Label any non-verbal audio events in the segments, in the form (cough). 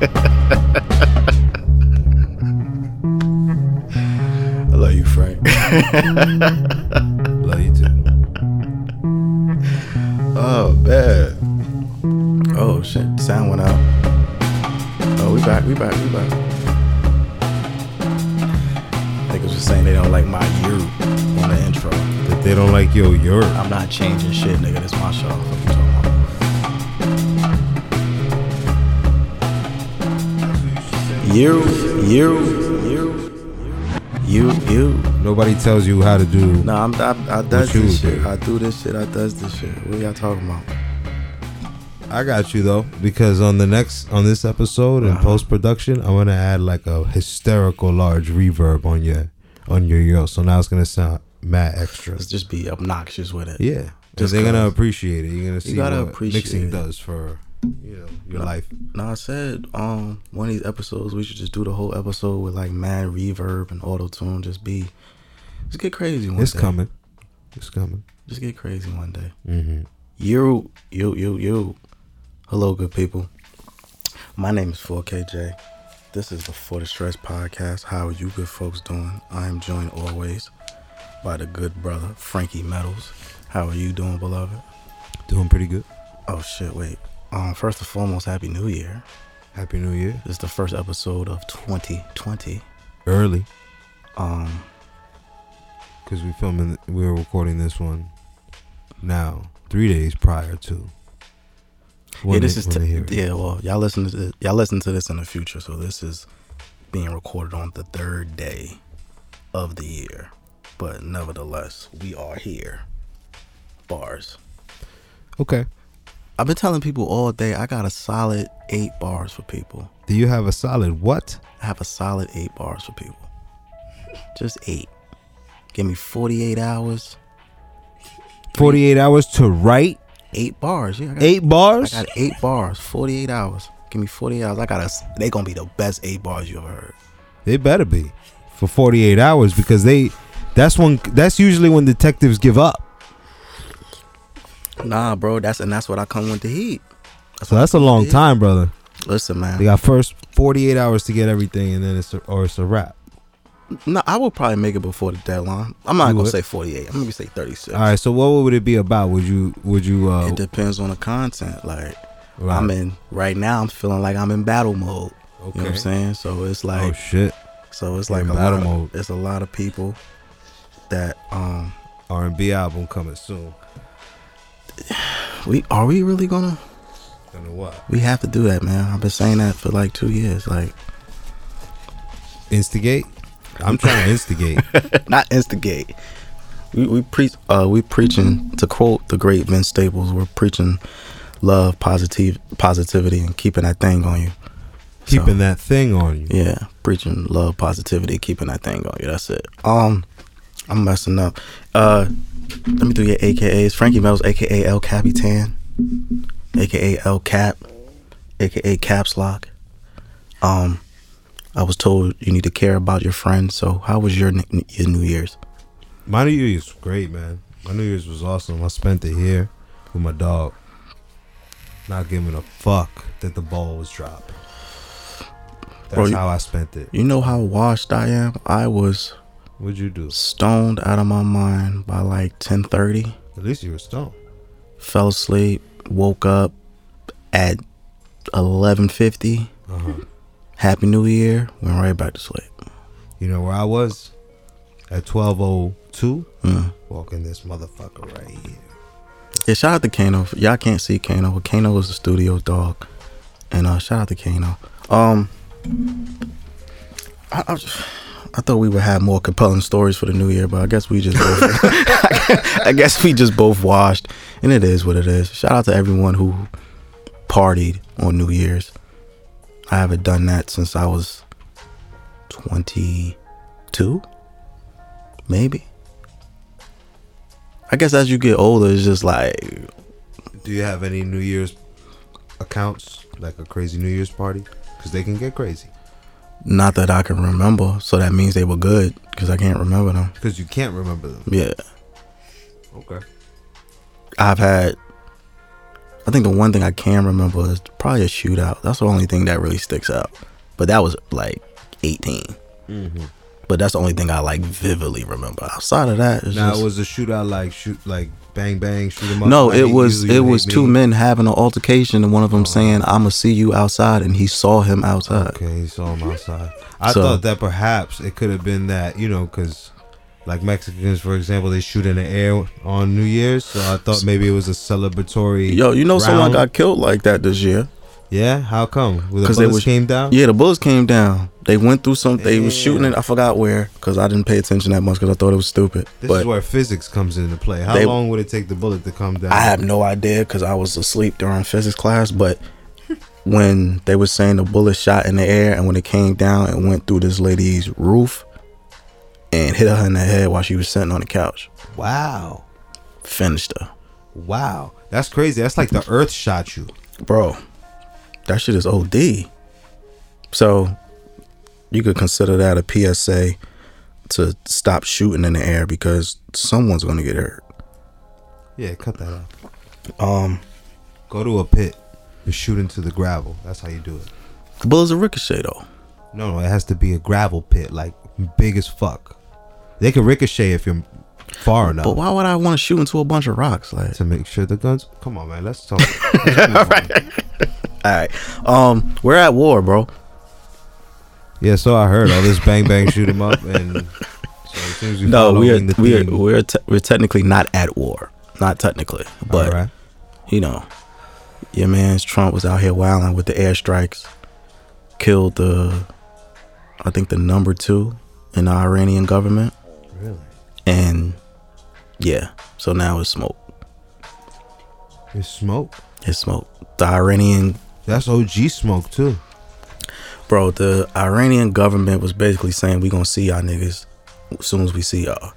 I love you, Frank. (laughs) Love you too. Oh, bad. Oh shit, sound went out. Oh, we back, we back, we back. Niggas was saying they don't like my you on the intro. That they don't like yo your. I'm not changing shit, nigga. This my show. You? You, you, you, you, you. Nobody tells you how to do. No, I'm, I, I does you this shit. do? I do this shit. I does this shit. What y'all talking about? I got you though, because on the next on this episode in Uh-huh. post production, I'm gonna add like a hysterical large reverb on your on your yo. So now it's gonna sound mad extra. Let's just be obnoxious with it. Yeah, just they're gonna appreciate it. You're gonna see gotta what mixing it. does for you know your life. No, I said um one of these episodes we should just do the whole episode with like mad reverb and auto tune. Just be, just get crazy one day. It's day. coming. It's coming. Just get crazy one day. Mm-hmm. You, you, you, you. Hello, good people. My name is 4KJ. This is the For the Stress podcast. How are you good folks doing? I am joined always by the good brother Frankie Metals. How are you doing, beloved? Doing pretty good. Oh shit, wait. Um, first and foremost, Happy New Year. Happy New Year. This is the first episode of 2020. Early, Um, because we're filming. we're recording this one now, three days prior to. yeah, this they- is t- yeah. Well, y'all listen to this, y'all listen to this in the future, so this is being recorded on the third day of the year. But nevertheless, we are here. Bars. Okay. I've been telling people all day. I got a solid eight bars for people. Do you have a solid what? I have a solid eight bars for people. Just eight. Give me forty-eight hours. Forty-eight hours to write Eight bars. Yeah, I got eight I bars. got eight bars, 48 hours. Give me 48 hours. I got a, they gonna be the best eight bars you ever heard. They better be for forty-eight hours because they. That's when. That's usually when detectives give up. Nah, bro, that's, and that's what I come with the heat. So that's a long time, brother. Listen, They man. got first forty-eight hours to get everything, and then it's a, or it's a wrap. No, I would probably make it before the deadline. I'm not You gonna would? say 48. I'm gonna say 36. All right. So what would it be about? Would you? Would you? Uh, It depends on the content. Like, right. I'm in, right now, I'm feeling like I'm in battle mode. You know what I'm saying? So it's like oh shit! so it's like in a battle lot mode. Of, it's a lot of people that, um, R and B album coming soon. We, are we really gonna, know what. we have to do that, man. I've been saying that for like two years. Like, Instigate. I'm trying to instigate. (laughs) not instigate. We we preach uh we preaching to quote the great Vince Staples, we're preaching love, positive positivity and keeping that thing on you. So, Keeping that thing on you. Yeah, preaching love, positivity, keeping that thing on you. That's it. Um I'm messing up. Uh let me do your AKAs. Frankie Metals aka El Capitan, aka El Cap, aka Caps Lock. Um I was told you need to care about your friends. So how was your your New Year's? My New Year's was great, man. My New Year's was awesome. I spent it here with my dog. Not giving a fuck that the ball was dropped. That's Bro, how I spent it. You know how washed I am? I was What'd you do? stoned out of my mind by like 10:30. At least you were stoned. Fell asleep, woke up at 11:50. Uh-huh. Happy New Year. Went right back to sleep. You know where I was? At 1202? Mm. Walking this motherfucker right here. Yeah, shout out to Kano. Y'all can't see Kano. but Kano is the studio dog. And uh shout out to Kano. Um I, I, I thought we would have more compelling stories for the new year, but I guess we just both (laughs) I guess we just both washed. And it is what it is. Shout out to everyone who partied on New Year's. I haven't done that since I was 22, maybe. I guess as you get older, it's just like Do you have any New Year's accounts? Like a crazy New Year's party? Because they can get crazy. Not that I can remember. So that means they were good because I can't remember them. Because you can't remember them. Yeah, Okay. I've had I think the one thing I can remember is probably a shootout. That's the only thing that really sticks out. But that was like 18. Mm-hmm. But that's the only thing I like vividly remember. Outside of that, it's Now just, it was a shootout like shoot like bang bang shoot 'em up. no, it was it was two me. men having an altercation, and one of them uh-huh. saying, "I'ma see you outside," and he saw him outside. Okay, he saw him outside. I So- thought that perhaps it could have been that you know because. Like Mexicans, for example, they shoot in the air on New Year's, so I thought maybe it was a celebratory. Yo, you know someone got killed like that this year. Yeah, how come? Well, the they bullets was- came down. Yeah, the bullets came down. They went through some. They was shooting it. I forgot where because I didn't pay attention that much because I thought it was stupid. This but is where physics comes into play. How They- long would it take the bullet to come down? I have no idea because I was asleep during physics class. But (laughs) when they were saying the bullet shot in the air and when it came down and went through this lady's roof and hit her in the head while she was sitting on the couch, Wow, finished her, wow, that's crazy. That's like the Earth shot you. bro. That shit is OD. So you could consider that a PSA to stop shooting in the air because someone's gonna get hurt. Yeah, cut that out. Um, Go to a pit and shoot into the gravel. That's how you do it. the bullets are ricochet though. No, no, it has to be a gravel pit, like big as fuck. They can ricochet if you're far enough But why would I want to shoot into a bunch of rocks? Like, to make sure the guns. Come on, man. Let's talk. (laughs) Let's. (laughs) all right, um, we're at war, bro. Yeah, so I heard all this bang bang shoot 'em up, and so we No, we are we are we're te- we're technically not at war, not technically, but right. you know, your man's Trump was out here wilding with the airstrikes, killed the, I think the number two in the Iranian government, Really? and yeah, so now it's smoke. It's smoke. It's smoke. The Iranian That's OG smoke too. bro, the Iranian government was basically saying we gonna see y'all niggas as soon as we see y'all.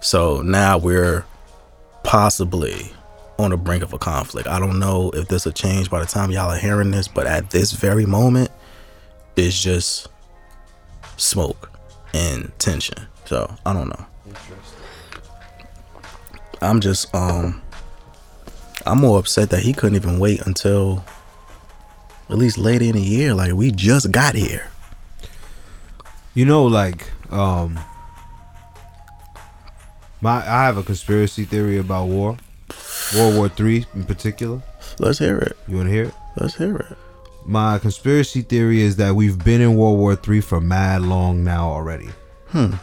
So now we're possibly on the brink of a conflict. I don't know if this will change by the time y'all are hearing this, but at this very moment, it's just smoke and tension. So I don't know. I'm just um I'm more upset that he couldn't even wait until at least later in the year. Like we just got here. You know, like um, my I have a conspiracy theory about war, World War Three in particular. Let's hear it. You want to hear it? Let's hear it. My conspiracy theory is that we've been in World War Three for mad long now already. Hmm.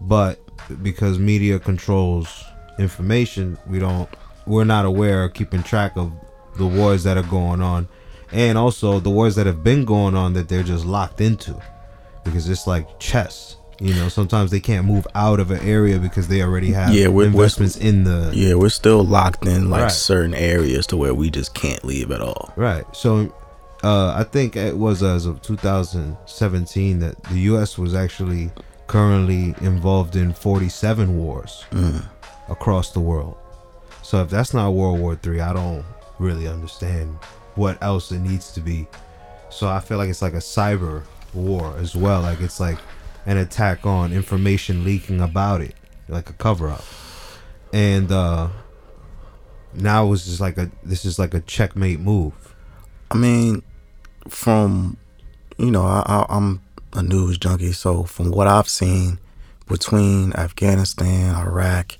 But because media controls information, we don't we're not aware or keeping track of the wars that are going on and also the wars that have been going on that they're just locked into because it's like chess. You know, sometimes they can't move out of an area because they already have Yeah, we're- we're- investments in the Yeah, we're still locked in like Right. certain areas to where we just can't leave at all. Right. So, uh, I think it was as of 2017 that the U.S. was actually currently involved in 47 wars across the world. So if that's not World War Three, I don't really understand what else it needs to be. So I feel like it's like a cyber war as well. Like it's like an attack on information leaking about it, like a cover up. And uh now it's just like a this is like a checkmate move. I mean, from you know, I, I, I'm a news junkie, so from what I've seen between Afghanistan, Iraq,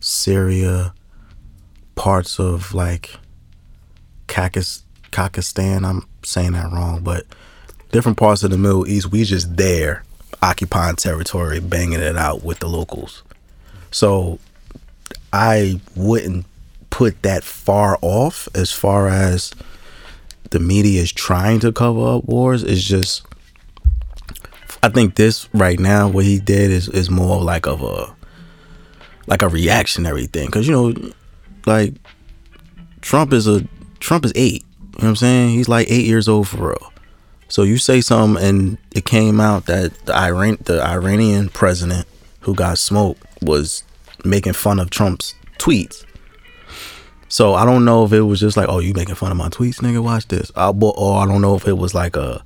Syria, parts of like Kakistan, I'm saying that wrong, but different parts of the Middle East, we just there occupying territory, banging it out with the locals. So I wouldn't put that far off as far as the media is trying to cover up wars. It's just I think this right now what he did is is more like of a like a reactionary thing cuz you know like Trump is a Trump is 8. You know what I'm saying? He's like 8 years old for real. So you say something and it came out that the Iran the Iranian president who got smoked was making fun of Trump's tweets. So I don't know if it was just like, oh, you making fun of my tweets, nigga. Watch this. I, or I don't know if it was like a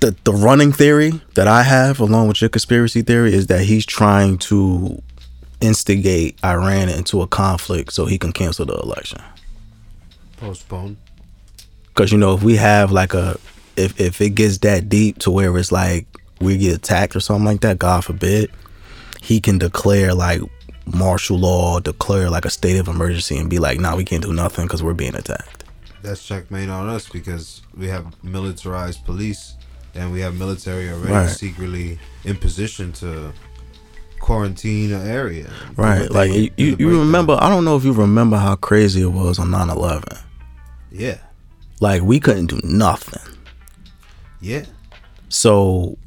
the the running theory that I have along with your conspiracy theory is that he's trying to instigate Iran into a conflict so he can cancel the election. Postpone. Because you know, if we have like a, if if it gets that deep to where it's like we get attacked or something like that, God forbid, he can declare like martial law, declare like a state of emergency, and be like, "Nah, we can't do nothing because we're being attacked." That's checkmate on us because we have militarized police and we have military already Right. secretly in position to quarantine an area. Right. Like you, you, you remember? I don't know if you remember how crazy it was on 9-11. Yeah. Like we couldn't do nothing. Yeah. So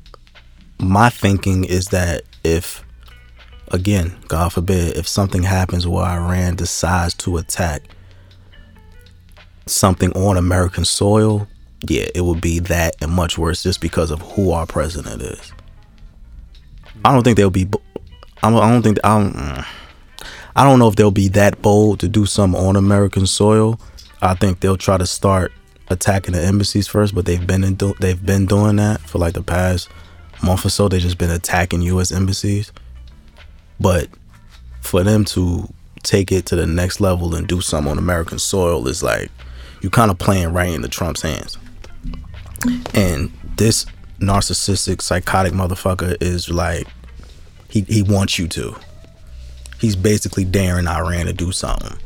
my thinking is that if again, God forbid, if something happens where Iran decides to attack something on American soil, yeah, it would be that and much worse just because of who our president is. I don't think they'll be I don't, think I don't, mm. I don't know if they'll be that bold to do something on American soil. I think they'll try to start attacking the embassies first, but they've been do- they've been doing that for like the past month or so. They've just been attacking U.S. embassies, but for them to take it to the next level and do something on American soil is like you kind of playing right into Trump's hands. And this narcissistic, psychotic motherfucker is like he he wants you to. He's basically daring Iran to do something.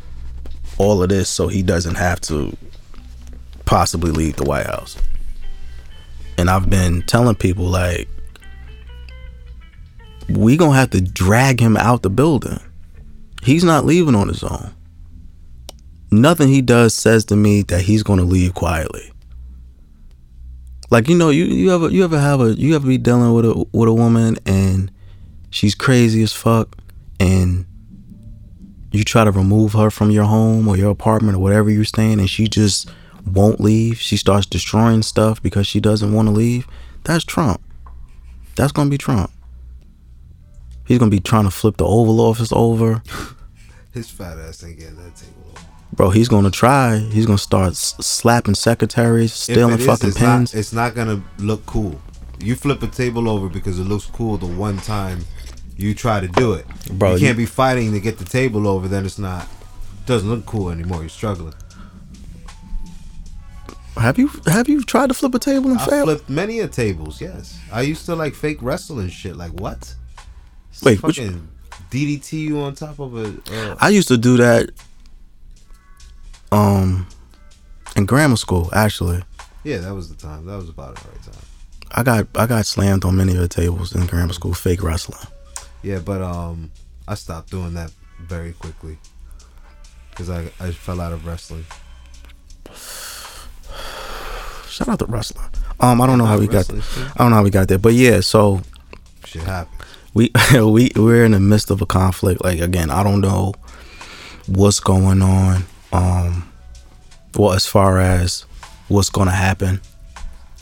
All of this so he doesn't have to possibly leave the White House. And I've been telling people like we gonna have to drag him out the building. He's not leaving on his own. Nothing he does says to me that he's gonna leave quietly. Like you know, you, you ever you ever have a you ever be dealing with a with a woman and she's crazy as fuck and you try to remove her from your home or your apartment or whatever you're staying and she just won't leave. She starts destroying stuff because she doesn't want to leave. That's Trump. That's gonna be Trump. He's gonna be trying to flip the Oval Office over. (laughs) His fat ass ain't getting that table. over. Bro, he's gonna try. He's gonna start s- slapping secretaries, stealing is, fucking it's pens. Not, it's not gonna look cool. You flip a table over because it looks cool the one time you try to do it. Bro, you you- can't be fighting to get the table over. Then it's not. Doesn't look cool anymore. You're struggling. have you have you tried to flip a table and I fail? flipped many a tables. Yes, I used to like fake wrestling shit. Like what? Wait, fucking DDT you on top of a. Uh, I used to do that. Um, in grammar school, actually, yeah, that was the time. That was about the right time. I got I got slammed on many of the tables in grammar school. Fake wrestling. Yeah, but um, I stopped doing that very quickly because I I fell out of wrestling. Shout out to wrestler. Um, I don't know how we got. I don't know how we got there, but yeah. So Shit happened. we (laughs) we we're in the midst of a conflict. Like again, I don't know what's going on. Um, well, as far as what's going to happen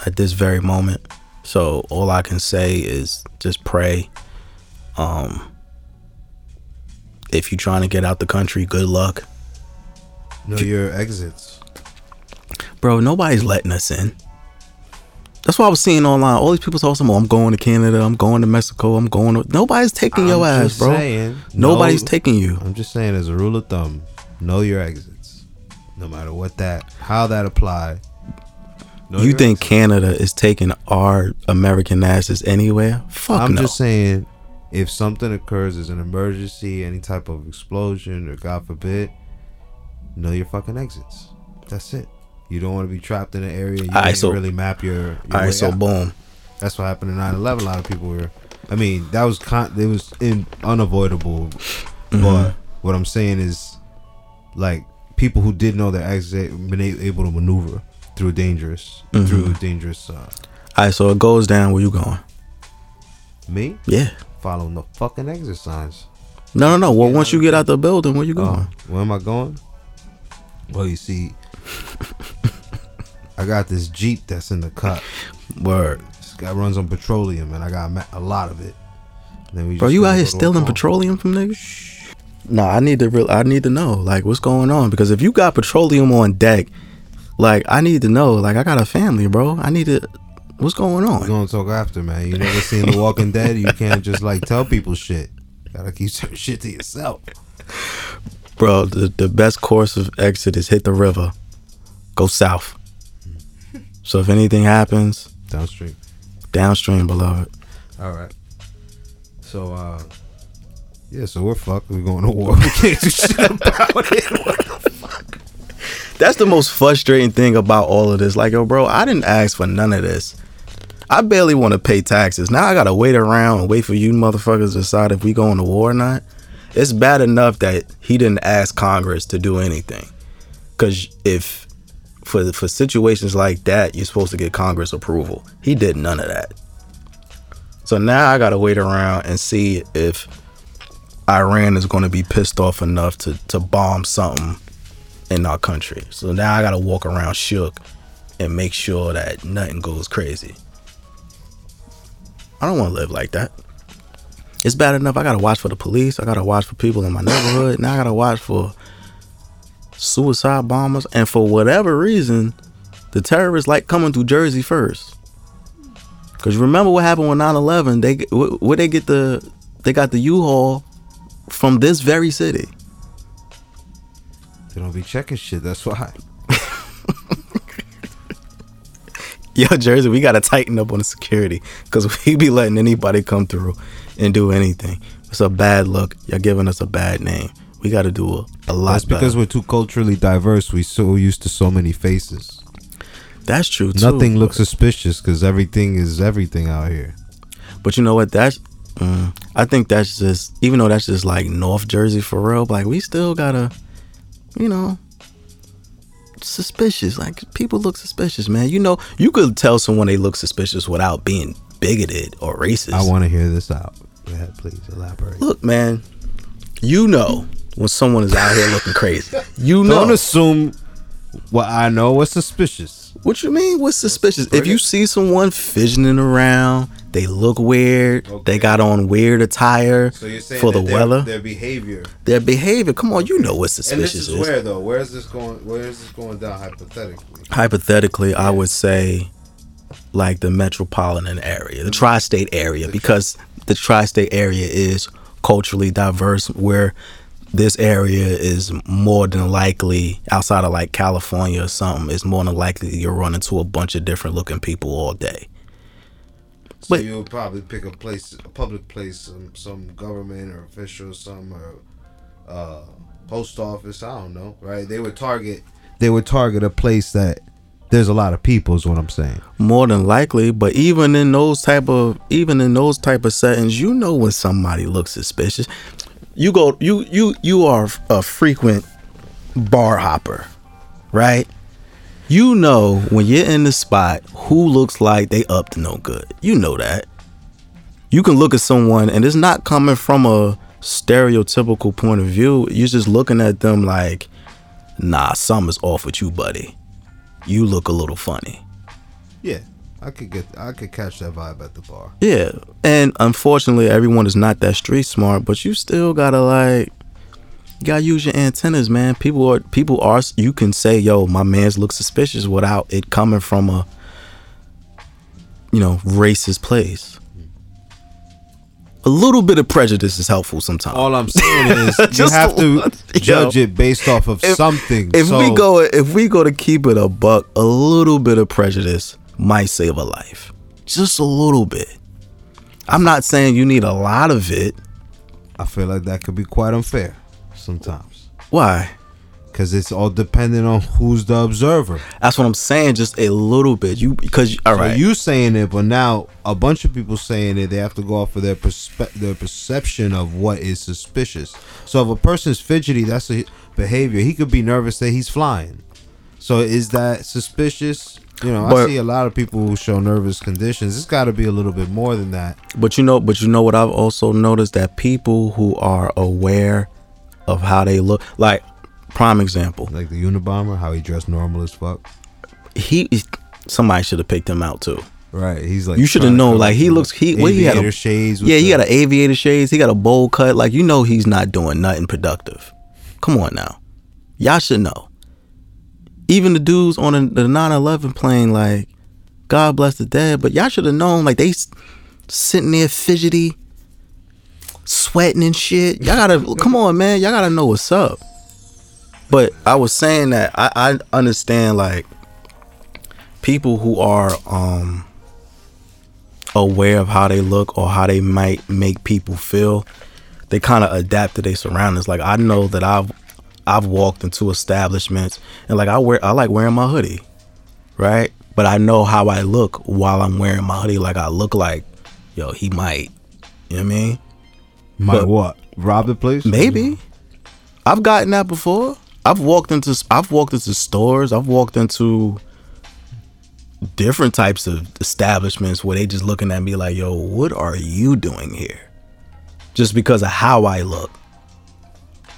at this very moment. So all I can say is just pray. Um, if you're trying to get out the country, good luck, Know your exits. bro. Nobody's letting us in. That's what I was seeing online. All these people talking about, I'm going to Canada, I'm going to Mexico, I'm going to. Nobody's taking your I'm ass, just bro. saying, Nobody's know- taking you. I'm just saying, as a rule of thumb, know your exits. No matter what that, how that apply. You your think exits. Canada is taking our American asses anywhere? Fuck I'm no. just saying, if something occurs as an emergency, any type of explosion, or God forbid, know your fucking exits. That's it. You don't want to be trapped in an area. You can't so- really map your. your All right, so out. boom. That's what happened in 9/11. A lot of people were. I mean, that was con. It was in unavoidable. Mm-hmm. But what I'm saying is, like people who did know their exit been able to maneuver through dangerous Mm-hmm. through dangerous. Uh, All right, so it goes down. Where you going? me Yeah. Following the fucking exit signs. No, no, no. Well, once you get out the building, where you going? Oh, where am I going? Well, you see, I got this Jeep that's in the cut. Word, This guy runs on petroleum, and I got a lot of it. And then we bro. just You out here stealing petroleum from niggas? Nah, I need to real. I need to know like what's going on because if you got petroleum on deck, like I need to know. Like I got a family, bro. I need to. What's going on? We're on? gonna talk after, man. You never seen The Walking Dead? You can't just like tell people shit. Gotta keep (laughs) certain shit to yourself. Bro, the, the best course of exit is hit the river, go south. So if anything happens, Downstream. downstream, beloved. All right. So, uh, yeah, so we're fucked. We're going to war. (laughs) We can't do shit about it. What the fuck? That's the most frustrating thing about all of this. Like, yo, bro, I didn't ask for none of this. I barely want to pay taxes. Now I gotta wait around and wait for you motherfuckers to decide if we going to war or not. It's bad enough that he didn't ask Congress to do anything. Cause if for for situations like that, you're supposed to get Congress approval. He did none of that. So now I gotta wait around and see if Iran is gonna be pissed off enough to to bomb something in our country. So now I gotta walk around shook and make sure that nothing goes crazy. I don't want to live like that. It's bad enough. I gotta watch for the police. I gotta watch for people in my neighborhood. Now I gotta watch for suicide bombers. And for whatever reason, the terrorists like coming through Jersey first. Cause remember what happened with 9/11? They wh- where they get the they got the U-Haul from this very city. They don't be checking shit. That's why. (laughs) Yo, Jersey, we gotta tighten up on the security because (laughs) we be letting anybody come through and do anything. It's a bad look. You're giving us a bad name. We gotta do a, a lot That's better. because we're too culturally diverse. We so used to so many faces. That's true too. Nothing looks suspicious because everything is everything out here. But you know what? That's mm, I think that's just even though that's just like North Jersey for real. Like we still gotta, you know, suspicious. Like people look suspicious, man. You know, you could tell someone they look suspicious without being bigoted or racist. I want to hear this out. Go ahead, please elaborate. Look, man, you know when someone is out here looking crazy. You know. Don't assume what I know was suspicious. What you mean? What's suspicious? If you see someone fidgeting around, they look weird. Okay. They got on weird attire for the weather. their behavior. Their behavior. Come on, you know what suspicious is. though? Where is this going? Where is this going down hypothetically? Hypothetically, I would say like the metropolitan area, the tri-state area, because the tri-state area is culturally diverse. Where this area is more than likely outside of like California or something, is more than likely you'll run into a bunch of different looking people all day. So But- you'll probably pick a place, a public place, some, some government or official, some or uh, post office. I don't know, right? They would target. They would target a place that there's a lot of people. Is what I'm saying. more than likely but even in those type of even in those type of settings you know when somebody looks suspicious you go you you you are a frequent bar hopper right you know when you're in the spot who looks like they up to no good you know that you can look at someone and it's not coming from a stereotypical point of view you're just looking at them like nah something's off with you buddy you look a little funny Yeah, I could get. I could catch that vibe at the bar. Yeah, and unfortunately, everyone is not that street smart. But you still gotta like, you gotta use your antennas, man. People are people are. You can say, "Yo, my man's look suspicious" without it coming from a, you know, racist place. A little bit of prejudice is helpful sometimes. All I'm saying (laughs) is you have to judge yo. it based off of If- something. if we go, if we go to keep it a buck, a little bit of prejudice might save a life. Just a little bit. I'm not saying you need a lot of it. I feel like that could be quite unfair sometimes Why? because it's all dependent on who's the observer. That's what I'm saying. Just a little bit. You because all So right. you saying it, but now a bunch of people saying it. They have to go off of their perspe- their perception of what is suspicious. So if a person's fidgety, that's a behavior. He could be nervous that he's flying. So is that suspicious? You know, I see a lot of people who show nervous conditions. It's got to be a little bit more than that. but you know, but you know what I've also noticed that people who are aware of how they look, like prime example, Like the Unabomber, how he dressed normal as fuck. he somebody should have picked him out too. Right, he's like You should have known. Like he looks, he what he had a shades. Yeah, he the- got an aviator shades. He got a bowl cut. Like you know, he's not doing nothing productive. Come on now, y'all should know. Even the dudes on the, the 9/11 plane, like God bless the dead, but y'all should have known. Like they sitting there fidgety, sweating and shit. Y'all gotta come on, man. Y'all gotta know what's up. But I was saying that I, I understand like people who are um aware of how they look or how they might make people feel. They kind of adapt to their surroundings. Like I know that I've I've walked into establishments and like I wear I like wearing my hoodie, right? But I know how I look while I'm wearing my hoodie. Like I look like, yo, he might. You know what I mean? My But- what? Rob the place? Maybe. I've gotten that before. I've walked into I've walked into stores. I've walked into different types of establishments where they just looking at me like, "Yo, what are you doing here?" Just because of how I look.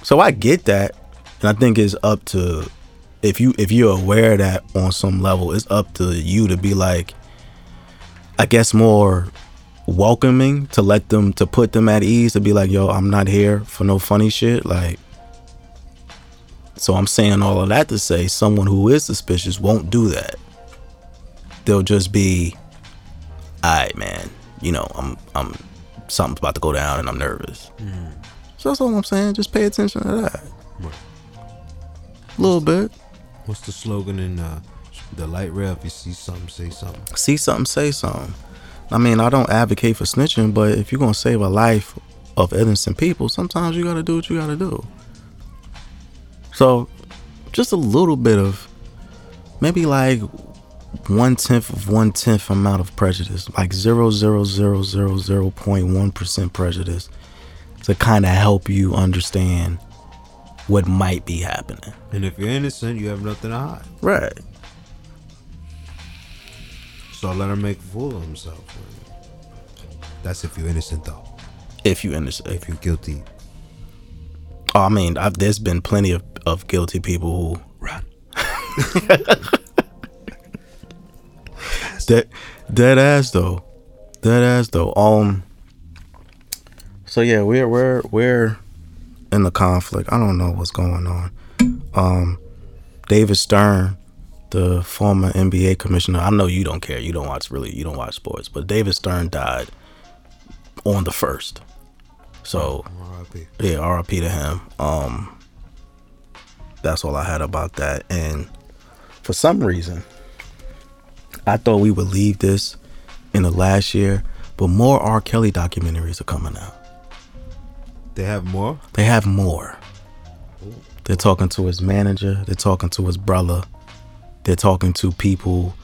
So I get that, and I think it's up to if you if you're aware of that on some level, it's up to you to be like, I guess more welcoming to let them to put them at ease to be like, yo, I'm not here for no funny shit. Like, so I'm saying all of that to say someone who is suspicious won't do that. They'll just be, all right, man. You know, I'm I'm something's about to go down and I'm nervous. So that's all I'm saying. Just pay attention to that. A little bit. What's the slogan in uh, the light rail? If you see something, say something. see something, say something. I mean, I don't advocate for snitching, but if you're gonna save a life of innocent people, sometimes you gotta do what you gotta do. So, just a little bit of, maybe like one tenth of one tenth amount of prejudice, like zero zero zero zero zero point one percent prejudice, to kind of help you understand what might be happening. And if you're innocent, you have nothing to hide. Right. So let him make a fool of himself. That's if you're innocent, though. If you understand. If you're guilty, Oh, I mean, I've, there's been plenty of, of guilty people who run. dead dead ass though, dead ass though. Um. So yeah, we're we're we're in the conflict. I don't know what's going on. Um, David Stern, the former NBA commissioner. I know you don't care. You don't watch really. You don't watch sports, but David Stern died on the first. So R.I.P. yeah, RIP to him. Um, that's all I had about that. And for some reason, I thought we would leave this in the last year, but more R. Kelly documentaries are coming out. They have more. They have more. They're talking to his manager. They're talking to his brother. They're talking to people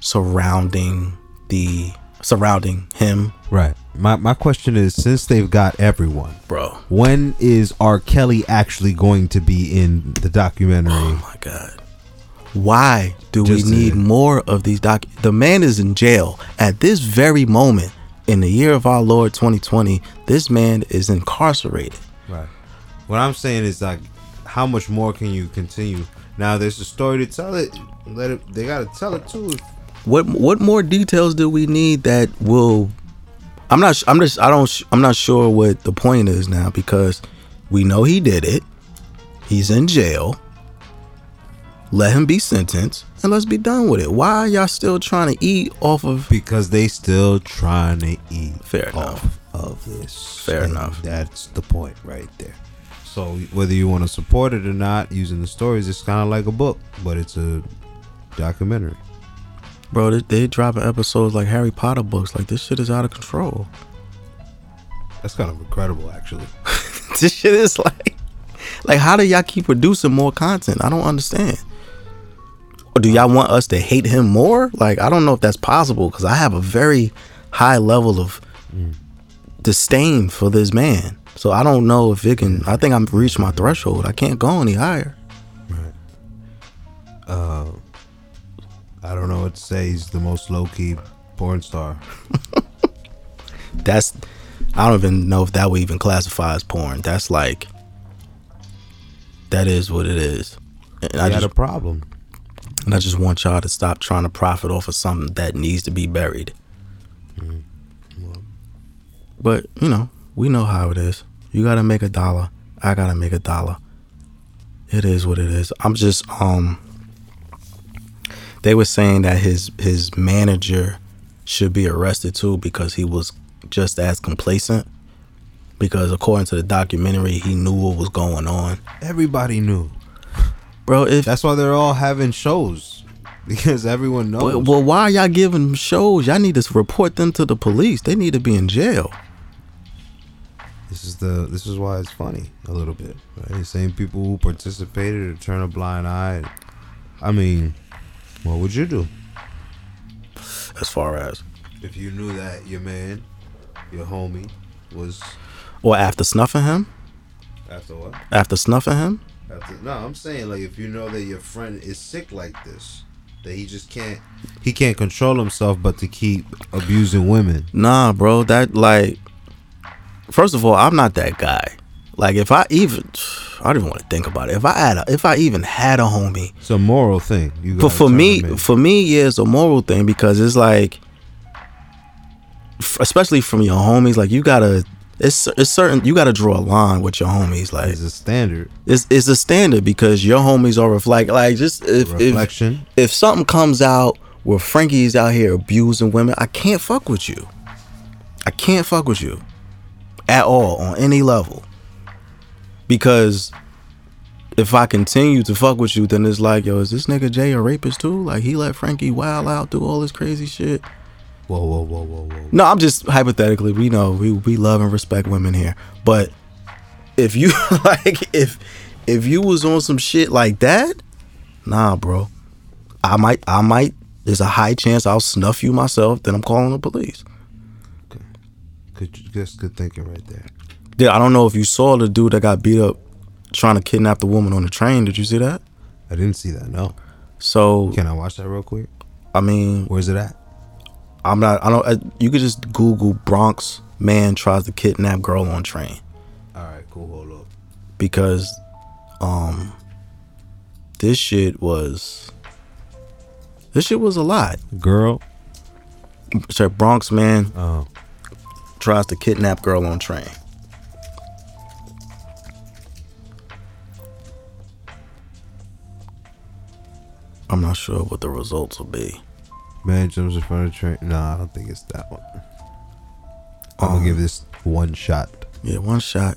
surrounding the surrounding him, Right. My my question is, since they've got everyone, bro. when is R. Kelly actually going to be in the documentary? Oh my god. Why do Just we need to- more of these doc The man is in jail at this very moment in the year of our Lord 2020. This man is incarcerated. Right. What I'm saying is like, how much more can you continue? Now there's a story to tell it. Let it. They gotta tell it too. What what more details do we need that will I'm not I'm just I don't I'm not sure what the point is now because we know he did it. He's in jail. Let him be sentenced and let's be done with it. Why are y'all still trying to eat off of Because they still trying to eat Fair enough. off of this. Fair And enough. That's the point right there. So whether you want to support it or not, using the stories, it's kind of like a book, but it's a documentary. Bro, they, they dropping episodes like Harry Potter books. Like this shit is out of control. That's kind of incredible, actually. (laughs) this shit is like, like how do y'all keep producing more content? I don't understand. Or do y'all want us to hate him more? Like I don't know if that's possible because I have a very high level of disdain for this man. So I don't know if it can. I think I've reached my threshold. I can't go any higher. Right. Uh, I don't know what to say. He's the most low key porn star. (laughs) That's I don't even know if that would even classify as porn. That's like that is what it is. And He I had just a problem. And I just want y'all to stop trying to profit off of something that needs to be buried. But, you know, we know how it is. You gotta make a dollar. I gotta make a dollar. It is what it is. I'm just um they were saying that his his manager should be arrested too because he was just as complacent. because according to the documentary, he knew what was going on. Everybody knew. Bro, if That's why they're all having shows (laughs) because everyone knows. well, well, why y'all giving shows? Y'all need to report them to the police. They need to be in jail. This is the this is why it's funny a little bit. Right? Same people who participated to turn a blind eye. I mean, what would you do As far as if you knew that your man, your homie, was or after snuffing him, after what? after snuffing him, After, no, I'm saying like if you know that your friend is sick like this, that he just can't he can't control himself but to keep abusing women. nah, bro. That like, first of all, I'm not that guy. Like, if I even, I don't even want to think about it. If I had, a, if I even had a homie, It's a moral thing. You but for me, for me, yeah, it's a moral thing because it's like, f- especially from your homies, like you gotta, it's it's certain you gotta draw a line with your homies. Like it's a standard it's it's a standard because your homies are reflect like just if if reflection. if something comes out where Frankie's out here abusing women, I can't fuck with you. I can't fuck with you at all on any level. Because if I continue to fuck with you, then it's like, yo, is this nigga Jay a rapist too? Like he let Frankie wild out do all this crazy shit. whoa, whoa, whoa, whoa, whoa. No, I'm just hypothetically. We know we we love and respect women here, but if you (laughs) like if if you was on some shit like that, nah, bro, I might I might. There's a high chance I'll snuff you myself. Then I'm calling the police. Good, that's good thinking right there. Yeah, I don't know if you saw the dude that got beat up trying to kidnap the woman on the train. Did you see that? I didn't see that. No. So Can I watch that real quick? I mean, Where's it at? I'm not. I don't. I, you could just Google Bronx man tries to kidnap girl on train. All right, cool. Hold up. because um this shit was this shit was a lot. Girl. So Bronx man Oh, tries to kidnap girl on train. I'm not sure what the results will be. man jumps in front of the train. Nah, I don't think it's that one. I'm Um, gonna give this one shot. Yeah, one shot.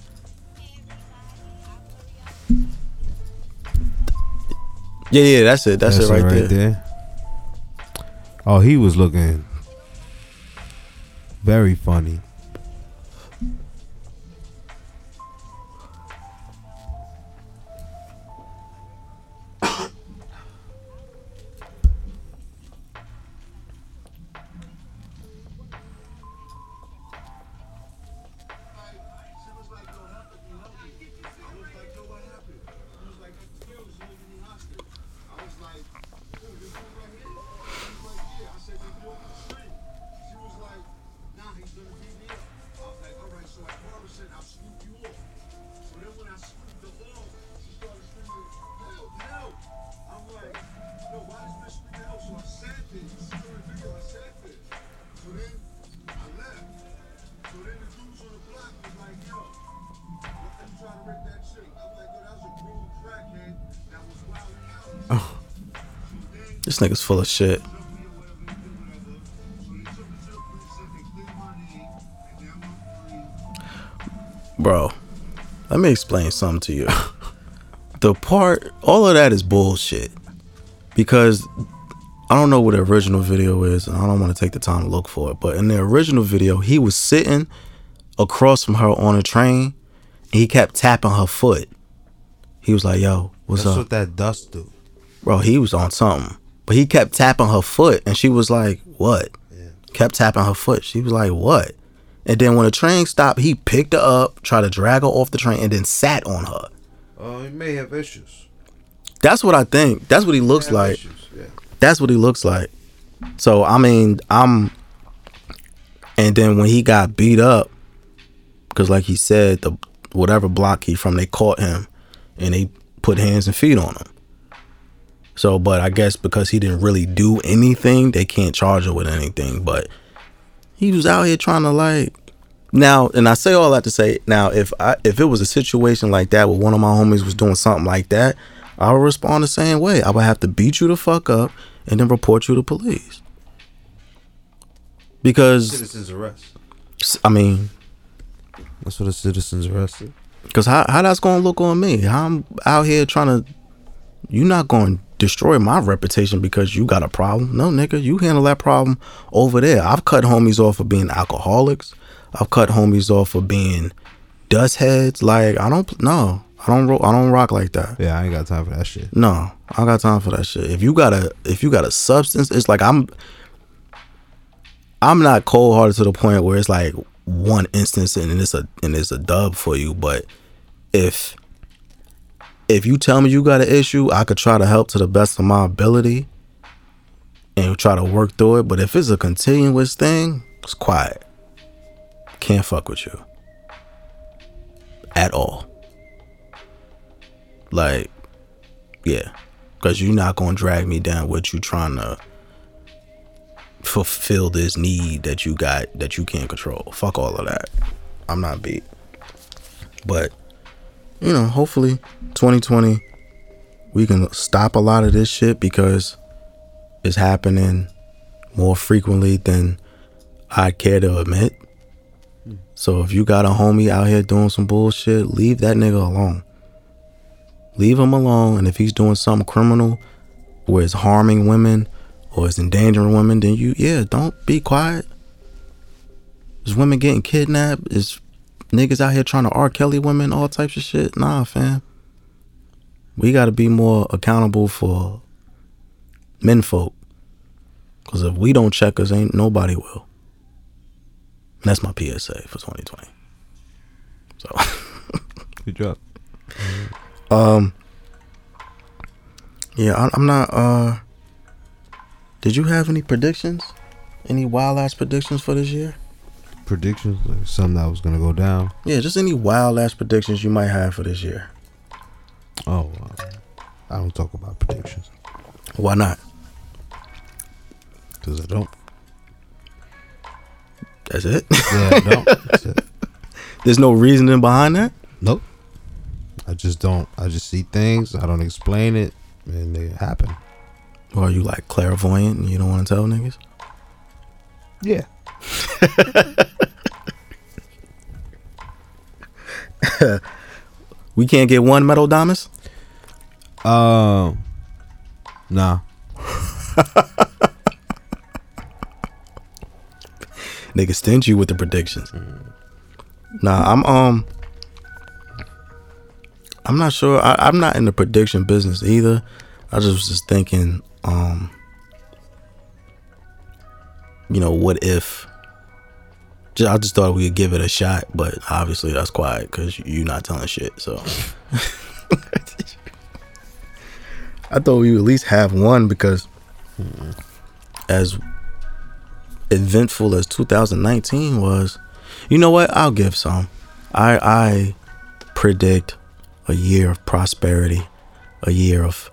Yeah, yeah, that's it. That's, it right, there. Oh, he was looking very funny. Nigga's full of shit. Bro, let me explain something to you. (laughs) the part, all of that is bullshit. Because I don't know what the original video is, and I don't want to take the time to look for it. But in the original video, he was sitting across from her on a train, and he kept tapping her foot. He was like, "Yo, what's That's up?" what that dust do. bro, he was on something. But he kept tapping her foot, and she was like, "What?" Yeah. Kept tapping her foot. She was like, "What?" And then when the train stopped, he picked her up, tried to drag her off the train, and then sat on her. Oh, he may have issues. That's what I think. That's what he looks like. Yeah. That's what he looks like. So I mean, I'm. And then when he got beat up, because like he said, the whatever block he from, they caught him, and they put hands and feet on him. So, but I guess because he didn't really do anything, they can't charge him with anything. But he was out here trying to like. Now, and I say all that to say, now if I if it was a situation like that where one of my homies was doing something like that, I would respond the same way. I would have to beat you the fuck up and then report you to police. Because Citizens arrest. I mean, That's what a citizen's arrested. Cause how how that's gonna look on me? How I'm out here trying to. You not gonna destroy my reputation because you got a problem? No, nigga, you handle that problem over there. I've cut homies off for being alcoholics. I've cut homies off for being dust heads. Like I don't no, I don't ro- I don't rock like that. Yeah, I ain't got time for that shit. No, I got time for that shit. If you got a if you got a substance, it's like I'm I'm not cold hearted to the point where it's like one instance and it's a and it's a dub for you. But if if you tell me you got an issue, I could try to help to the best of my ability and try to work through it. But if it's a continuous thing, it's quiet. Can't fuck with you at all. Like, yeah, because you're not gonna drag me down with you trying to fulfill this need that you got that you can't control. Fuck all of that. I'm not beat. But you know, hopefully 2020 we can stop a lot of this shit because it's happening more frequently than I'd care to admit. Hmm. So if you got a homie out here doing some bullshit, leave that nigga alone. Leave him alone. And if he's doing something criminal where it's harming women or it's endangering women, then you, yeah, don't be quiet. There's women getting kidnapped. Is niggas out here trying to R. Kelly women, all types of shit. Nah, fam. We got to be more accountable for men folk. Because if we don't check us, ain't nobody will. And that's my PSA for 2020. So, (laughs) Good job. um, yeah, I, I'm not. uh Did you have any predictions? Any wild ass predictions for this year? Predictions, like something that was gonna go down. Yeah, just any wild ass predictions you might have for this year. Oh, uh, I don't talk about predictions Why not? because I don't. That's it. Yeah, I (laughs) don't. That's it. There's no reasoning behind that. Nope. I just don't. I just see things. I don't explain it, and they happen. Or are you like clairvoyant and you don't want to tell niggas? Yeah. (laughs) We can't get one metal Damas? Um. Nah. (laughs) Nigga stingy you with the predictions. Nah, I'm um I'm not sure. I, I'm not in the prediction business either. I just was just thinking, um, you know, what if? I just thought we could give it a shot, but obviously that's quiet because you're not telling shit. So (laughs) I thought we would at least have one because as eventful as 2019 was, you know what? I'll give some. I I predict a year of prosperity, a year of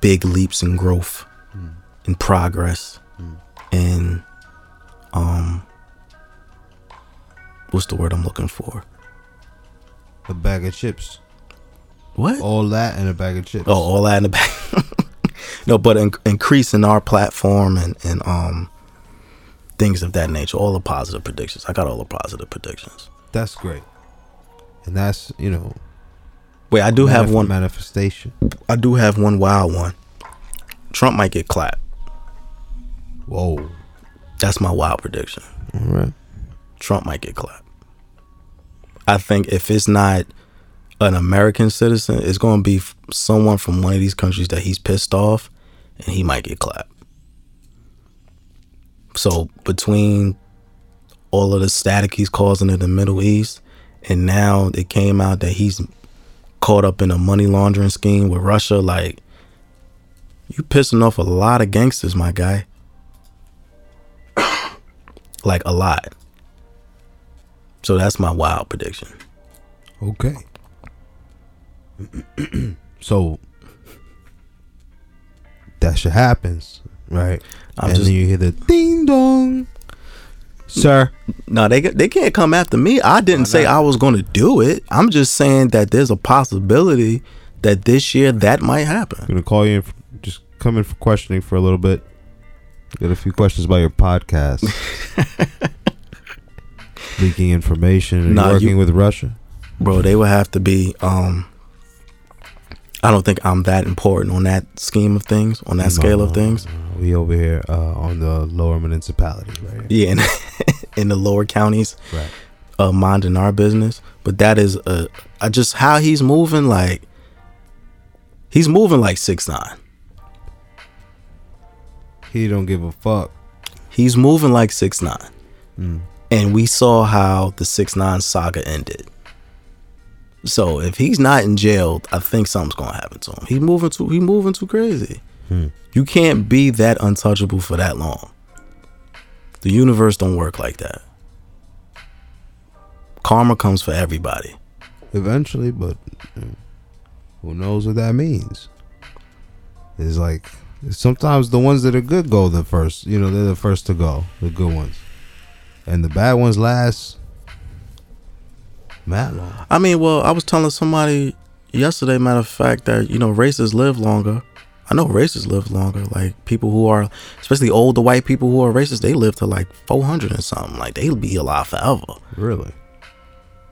big leaps in growth, in progress, and um, what's the word I'm looking for? A bag of chips. What? All that and a bag of chips. Oh, all that in the back. no, but in, increasing our platform and and um things of that nature. All the positive predictions. I got all the positive predictions. That's great. And that's you know. Wait, I do have one. manifestation. I do have one wild one. Trump might get clapped. Whoa. That's my wild prediction. All right. Trump might get clapped. I think if it's not an American citizen, it's going to be someone from one of these countries that he's pissed off, and he might get clapped. So between all of the static he's causing in the Middle East, and now it came out that he's caught up in a money laundering scheme with Russia, like you pissing off a lot of gangsters, my guy. (coughs) like a lot. So that's my wild prediction. Okay. (clears throat) so that shit happens, right? I'm and just- then you hear the ding dong, sir. No, they they can't come after me. I didn't say I was going to do it. I'm just saying that there's a possibility that this year that might happen. I'm gonna call you in. For, just come in for questioning for a little bit. Get a few questions about your podcast. (laughs) Leaking information and Nah, working you- with Russia. bro, they would have to be. Um, I don't think I'm that important on that scheme of things, on that scale of things. no, We over here uh, on the lower municipality, right? Yeah, in, (laughs) in the lower counties, Right. uh, minding our business. But that is, uh, I just how he's moving, like he's moving like six nine. He don't give a fuck. He's moving like six nine. Mm. And we saw how the six nine saga ended. So if he's not in jail, I think something's gonna happen to him. He's moving too. He's moving too crazy. Hmm. You can't be that untouchable for that long. The universe don't work like that. Karma comes for everybody. Eventually, but who knows what that means? It's like sometimes the ones that are good go the first. You know, they're the first to go, the good ones, and the bad ones last. Mad long. I mean, well, I was telling somebody yesterday, matter of fact, that you know racists live longer. I know racists live longer. Like people who are, especially older white people who are racist, they live to like four hundred and something. Like they'll be alive forever. Really,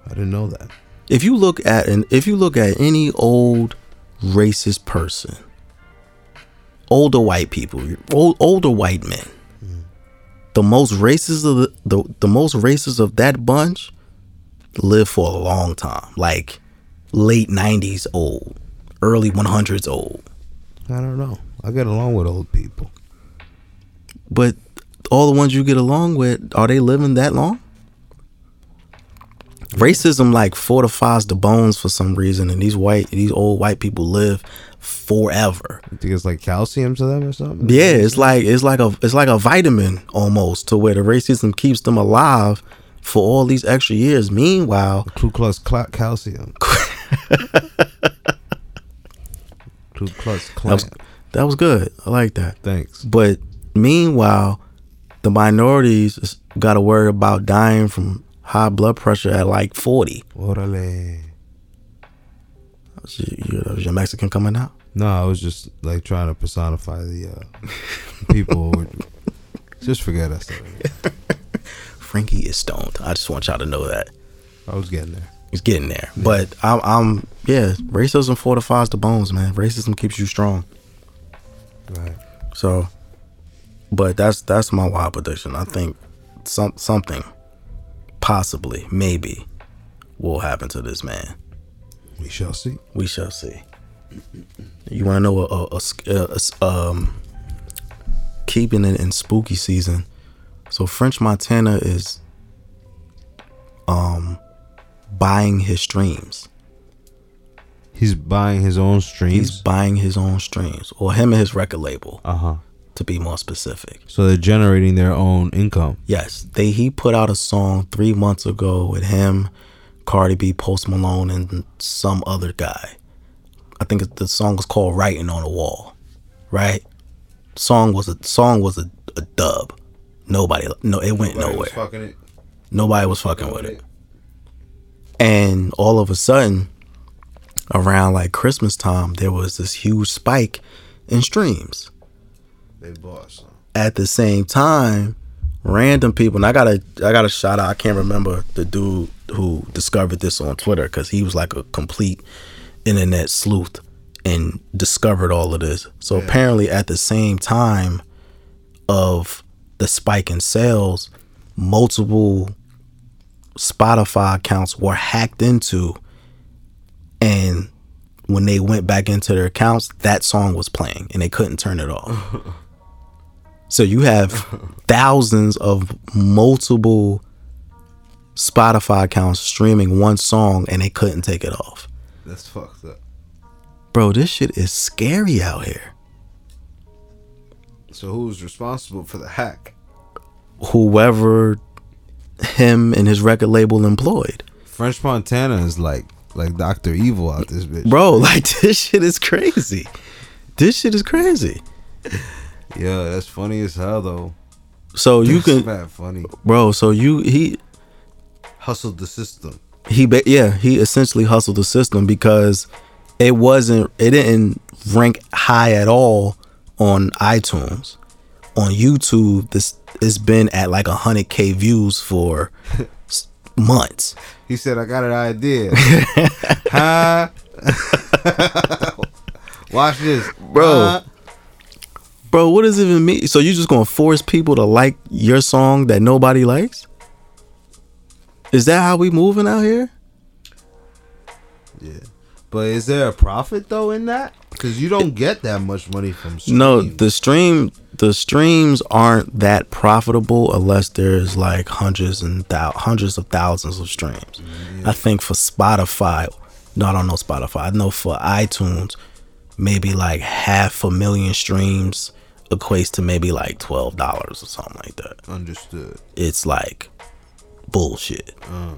I didn't know that. If you look at and if you look at any old racist person, older white people, old, older white men, the most racist of the, the the most racist of that bunch live for a long time, like late nineties old, early one hundreds old. I don't know. I get along with old people. But all the ones you get along with, are they living that long? Racism like fortifies the bones for some reason, and these white, these old white people live forever. You think it's like calcium to them or something? Yeah, it's like it's like a it's like a vitamin almost to where the racism keeps them alive for all these extra years. Meanwhile, Ku Klux Klan calcium. (laughs) Ku Klux that Klan. was, that was good. I like that. Thanks. But meanwhile, the minorities got to worry about dying from high blood pressure at like forty. Orale. Was you- you- that was your Mexican coming out? No, I was just like trying to personify the uh, (laughs) people. just forget I said. (laughs) Frankie is stoned. I just want y'all to know that I was getting there. he's getting there. But I'm, I'm, yeah. Racism fortifies the bones, man. Racism keeps you strong. Right. So, but that's that's my wild prediction. I think some something, possibly, maybe, will happen to this man. We shall see. We shall see. You want to know a, a, a sk- a- a s- um keeping it in spooky season. So French Montana is um buying his streams. He's buying his own streams. He's buying his own streams, or him and his record label, Uh huh. to be more specific. So they're generating their own income. Yes, they he put out a song three months ago with him, Cardi B, Post Malone, and some other guy. I think the song was called "Writing on the Wall." Right? Song was a song was a, a dub. Nobody, no, it went nowhere. fucking it. Nobody was fucking with it. And all of a sudden, around like Christmas time, there was this huge spike in streams They bought some. at the same time, random people. And I gotta, I gotta shout out. I can't remember the dude who discovered this on Twitter because he was like a complete internet sleuth and discovered all of this. So apparently, at the same time of the spike in sales, multiple Spotify accounts were hacked into, and when they went back into their accounts, that song was playing, and they couldn't turn it off. (laughs) So you have (laughs) thousands of multiple Spotify accounts streaming one song and they couldn't take it off. That's fucked up. Bro, this shit is scary out here. So who's responsible for the hack? Whoever him and his record label employed. French Montana is like like Doctor Evil out this bitch. Bro, like (laughs) this shit is crazy. This shit is crazy. (laughs) Yeah, that's funny as hell though. So you That's can mad funny. bro, so you he Hustled the system. he ba- yeah he essentially hustled the system because it wasn't it didn't rank high at all on itunes on youtube this it's been at like 100k views for months. He said, "I got an idea." (laughs) huh? (laughs) Watch this, Bro. Huh? Bro, what does it even mean? So you're just gonna force people to like your song that nobody likes? Is that how we moving out here? Yeah. But is there a profit though in that? Because you don't get that much money from streams. No, the stream the streams aren't that profitable unless there's like hundreds and thou- hundreds of thousands of streams. Mm-hmm. I think for Spotify, no, I don't know Spotify. I know for iTunes, maybe like half a million streams equates to maybe like twelve dollars or something like that. understood. It's like bullshit. Uh,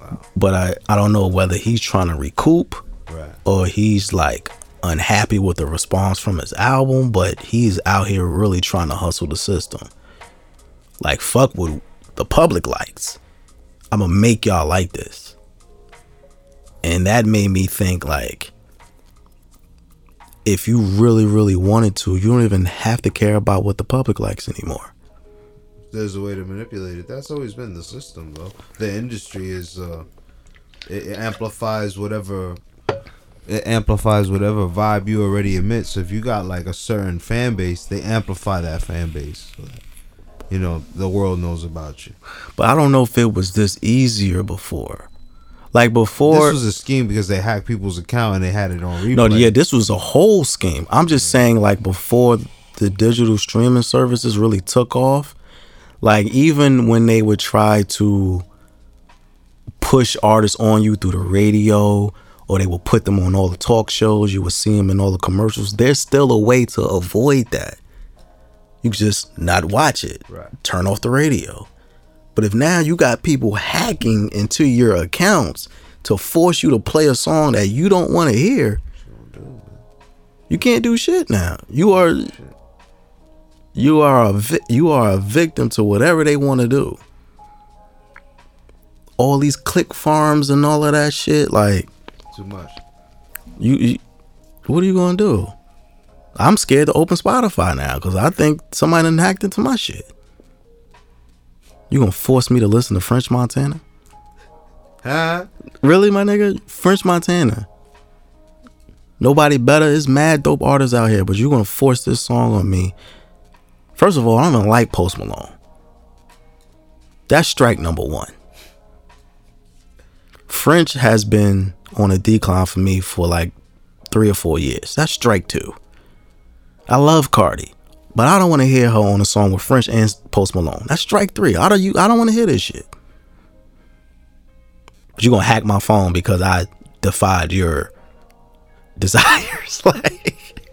wow. But I I don't know whether he's trying to recoup Right. or he's like unhappy with the response from his album, but he's out here really trying to hustle the system. Like fuck what the public likes. I'm gonna make y'all like this. And that made me think like if you really, really wanted to, you don't even have to care about what the public likes anymore. There's a way to manipulate it. That's always been the system, though. The industry is uh, it, it amplifies whatever it amplifies whatever vibe you already emit. So if you got like a certain fan base, they amplify that fan base. So that, you know the world knows about you. But I don't know if it was this easier before. Like before this was a scheme because they hacked people's account and they had it on replay. No, yeah, this was a whole scheme. I'm just saying, like before the digital streaming services really took off, like even when they would try to push artists on you through the radio, or they would put them on all the talk shows, you would see them in all the commercials. There's still a way to avoid that. You just not watch it. Right. Turn off the radio. But if now you got people hacking into your accounts to force you to play a song that you don't want to hear, you can't do shit now. You are you are a vi- you are a victim to whatever they want to do. All these click farms and all of that shit, like too much. you, you what are you gonna do? I'm scared to open Spotify now because I think somebody done hacked into my shit. You gonna force me to listen to French Montana? Huh? Really, my nigga? French Montana. Nobody better. It's mad dope artists out here, but you gonna force this song on me. First of all, I don't even like Post Malone. That's strike number one. French has been on a decline for me for like three or four years. That's strike two. I love Cardi, but I don't want to hear her on a song with French and Post Malone. That's strike three. I don't you. I don't want to hear this shit. But you gonna hack my phone because I defied your (laughs) desires. (laughs) like,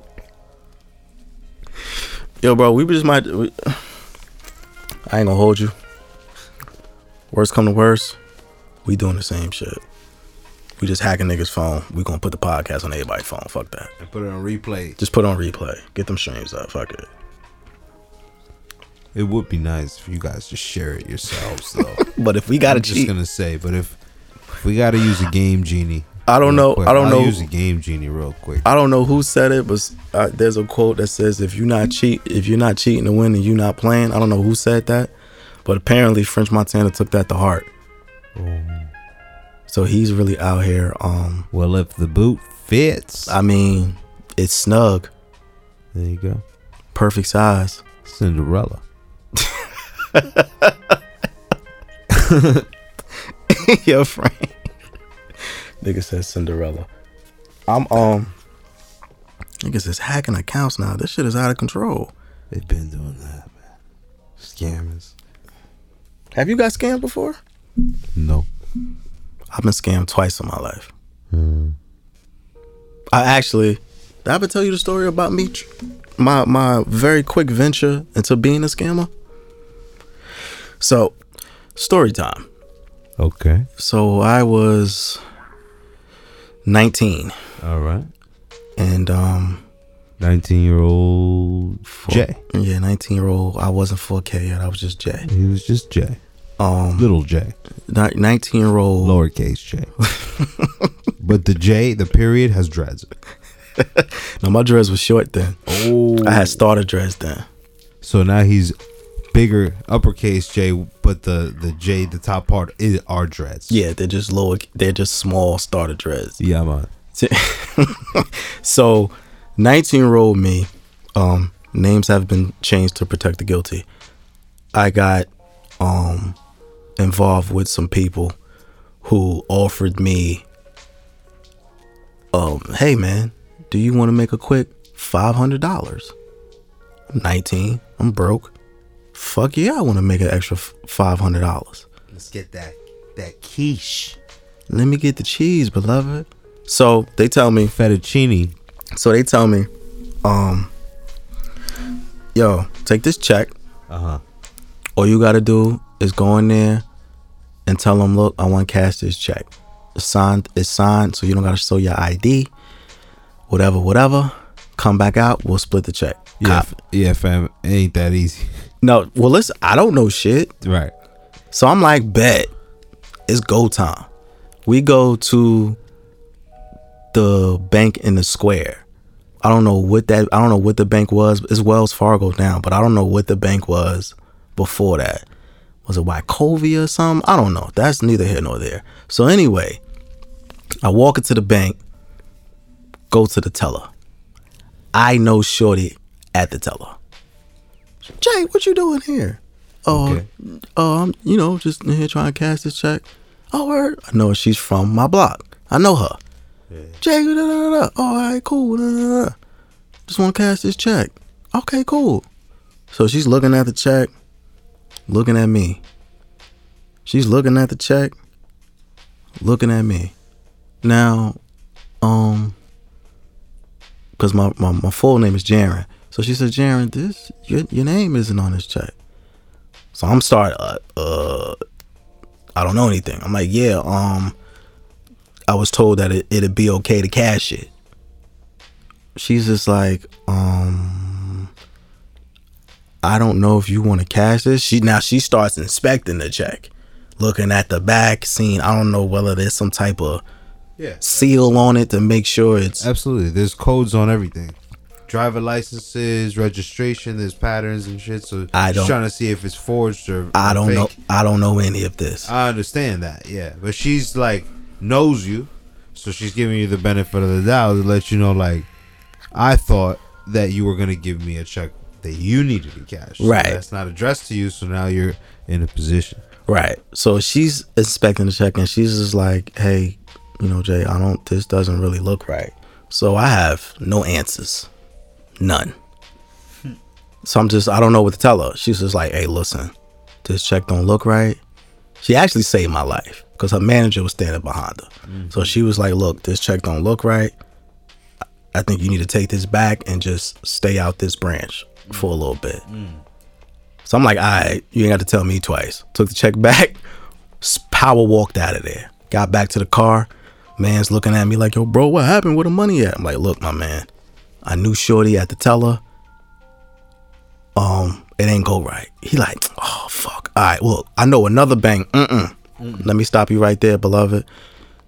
yo, bro, we just might. We, I ain't gonna hold you. Worst come to worst, we doing the same shit. We just hacking niggas' phone. We gonna put the podcast on everybody's phone. Fuck that. And put it on replay. Just put it on replay. Get them streams up. Fuck it. It would be nice if you guys just share it yourselves, though. (laughs) But if we gotta I'm just gonna say, but if, if we gotta use a game genie, I don't know. quick, I don't I'll know. Use a game genie real quick. I don't know who said it, but uh, there's a quote that says, "If you're not cheat, if you're not cheating to win, and you're not playing." I don't know who said that, but apparently French Montana took that to heart. So he's really out here. Um, Well, if the boot fits, I mean, it's snug, there you go. perfect size. Cinderella. (laughs) Yo, Frank. Nigga says Cinderella. I'm um. Nigga says hacking accounts now. This shit is out of control. They've been doing that, man. Scammers. Have you got scammed before? No. I've been scammed twice in my life. I actually, did I ever tell you the story about me, my my very quick venture into being a scammer? So, story time. Okay. So I was 19, All right. and um, 19 year old Jay. yeah, 19 year old. I wasn't 4K yet. I was just Jay. He was just Jay. Um, Little J. 19 year old. Lowercase J. (laughs) but the J, the period, has dreads. (laughs) No, my dress was short then. Oh. I had starter dress then. So now he's bigger uppercase J, but the the J, the top part is our dreads. Yeah, they're just lower. They're just small starter dreads. yeah, man. (laughs) so, 19 year old me, um, names have been changed to protect the guilty. I got um, involved with some people who offered me, um, hey man, do you want to make a quick $500? I'm 19, I'm broke. Fuck yeah, I want to make an extra $500. Let's get that that quiche, Let me get the cheese, beloved. So they tell me, fettuccine. so they tell me, um, yo, take this check. Uh huh. All you gotta do is go in there and tell them, look, I want to cash this check. It's signed. It's signed, so you don't gotta show your ID. Whatever, whatever. Come back out. We'll split the check. Yeah, Cop. yeah, fam. It ain't that easy. No, well, listen. I don't know shit. right. So I'm like, bet. It's go time. We go to the bank in the square. I don't know what that I don't know what the bank was. It's Wells Fargo now, but I don't know what the bank was before that. Was it Wachovia or something? I don't know. That's neither here nor there. So anyway, I walk into the bank, go to the teller. I know Shorty at the teller. Jay, what you doing here? Oh, Okay. um, you know, just in here trying to cash this check. Oh, word. I know she's from my block. I know her. Jay, da, da, da, da. Oh, all right, cool. Da, da, da. Just want to cash this check. Okay, cool. So she's looking at the check, looking at me. She's looking at the check, looking at me. Now, um, because my, my, my full name is Jaron. So she said, Jaron, this your, your name isn't on this check. So I'm starting. Uh, uh, I don't know anything. I'm like, yeah. Um, I was told that it, it'd be okay to cash it. She's just like, um, I don't know if you want to cash this. She now she starts inspecting the check, looking at the back, seeing. I don't know whether there's some type of Yeah. seal on it to make sure it's Absolutely. There's codes on everything. Driver licenses, registration, there's patterns and shit. So I she's don't- trying to see if it's forged or I don't fake. know. I don't know any of this. I understand that, yeah. But she's like knows you, so she's giving you the benefit of the doubt to let you know like I thought that you were gonna give me a check that you needed to cash. So Right. that's not addressed to you, so now you're in a position. Right. So she's inspecting the check and she's just like, hey, you know, Jay, I don't, this doesn't really look right. So I have no answers. None. So I'm just, I don't know what to tell her. She's just like, hey, listen, this check don't look right. She actually saved my life because her manager was standing behind her. Mm-hmm. So she was like, look, this check don't look right. I think you need to take this back and just stay out this branch for a mm. little bit. Mm. So I'm like, all right, you ain't got to tell me twice. Took the check (laughs) back, power walked out of there. Got back to the car. Man's looking at me like, yo, bro, what happened? Where the money at? I'm like, look, my man, I knew Shorty at the teller. Um, it ain't go right. He like, oh fuck. All right, well, I know another bank. Mm-mm. Let me stop you right there, beloved.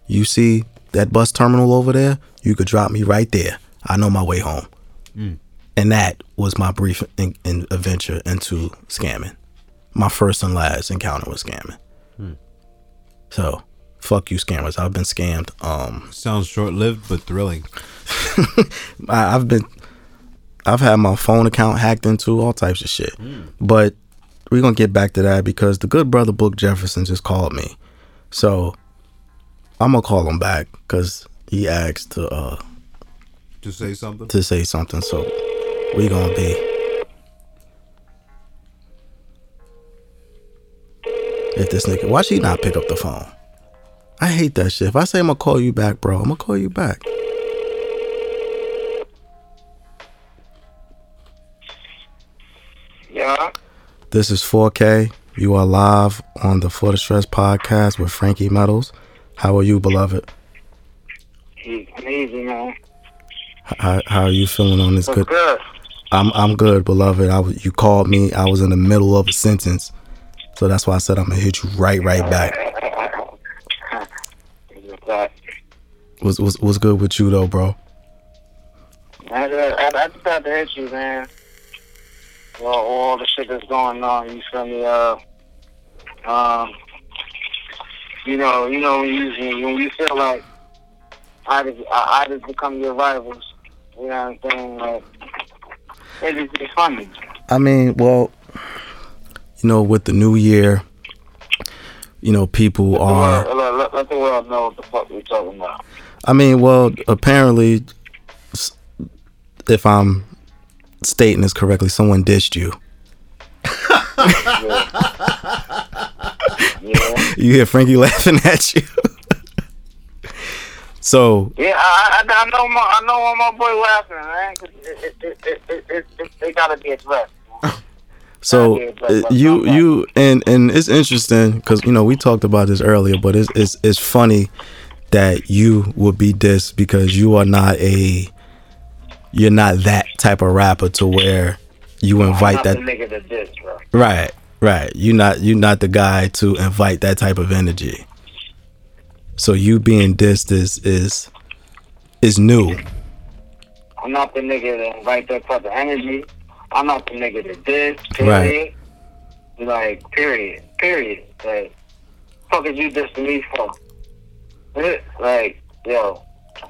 You see that bus terminal over there? You could drop me right there. I know my way home. And that was my brief in, in adventure into scamming. My first and last encounter with scamming. So, fuck you, scammers. I've been scammed. Um, Sounds short lived but thrilling. (laughs) I, I've been, I've had my phone account hacked into all types of shit. But we're gonna get back to that because the good brother Book Jefferson just called me, so I'm gonna call him back because he asked to uh To say something? to say something. So we gonna be. If this nigga, why she not pick up the phone? I hate that shit. If I say I'm gonna call you back, bro, I'm gonna call you back. Yeah. This is 4K. You are live on the For the Stress podcast with Frankie Metals. How are you, beloved? He's amazing, man. How, how are you feeling on this good? good? I'm I'm good, beloved. I was, you called me. I was in the middle of a sentence, so that's why I said I'm gonna hit you right, right back. What's that? What's what's, what's good with you though, bro? I, I, I just had to hit you, man. all, all the shit that's going on. You feel me? Uh, um, you know, you know when you when you feel like I just I, I just become your rivals. You know what I'm saying? Like it is it's funny. I mean, well, you know, with the new year, you know, people Let are. world, let, let, let the world know what the fuck we're talking about. I mean, well, apparently, if I'm stating this correctly, someone dissed you. (laughs) Yeah, (laughs) You hear Frankie laughing (laughs) at you. so, yeah. I, I, I know my I know my boy laughing, man. it, it, it, it, it, it, it, it gotta be addressed. so Yeah, uh, you you and and it's interesting because you know we talked about this earlier, but it's it's it's funny that you will be dissed because you are not a you're not that type of rapper to where you invite I'm that the nigga that diss, bro. Right, right. You not you not the guy to invite that type of energy. So you being dissed is is is new. I'm not the nigga that invite that type of energy. I'm not the nigga that diss. Period. Like period. Period. Like fuck is you dissing me for? Like yo,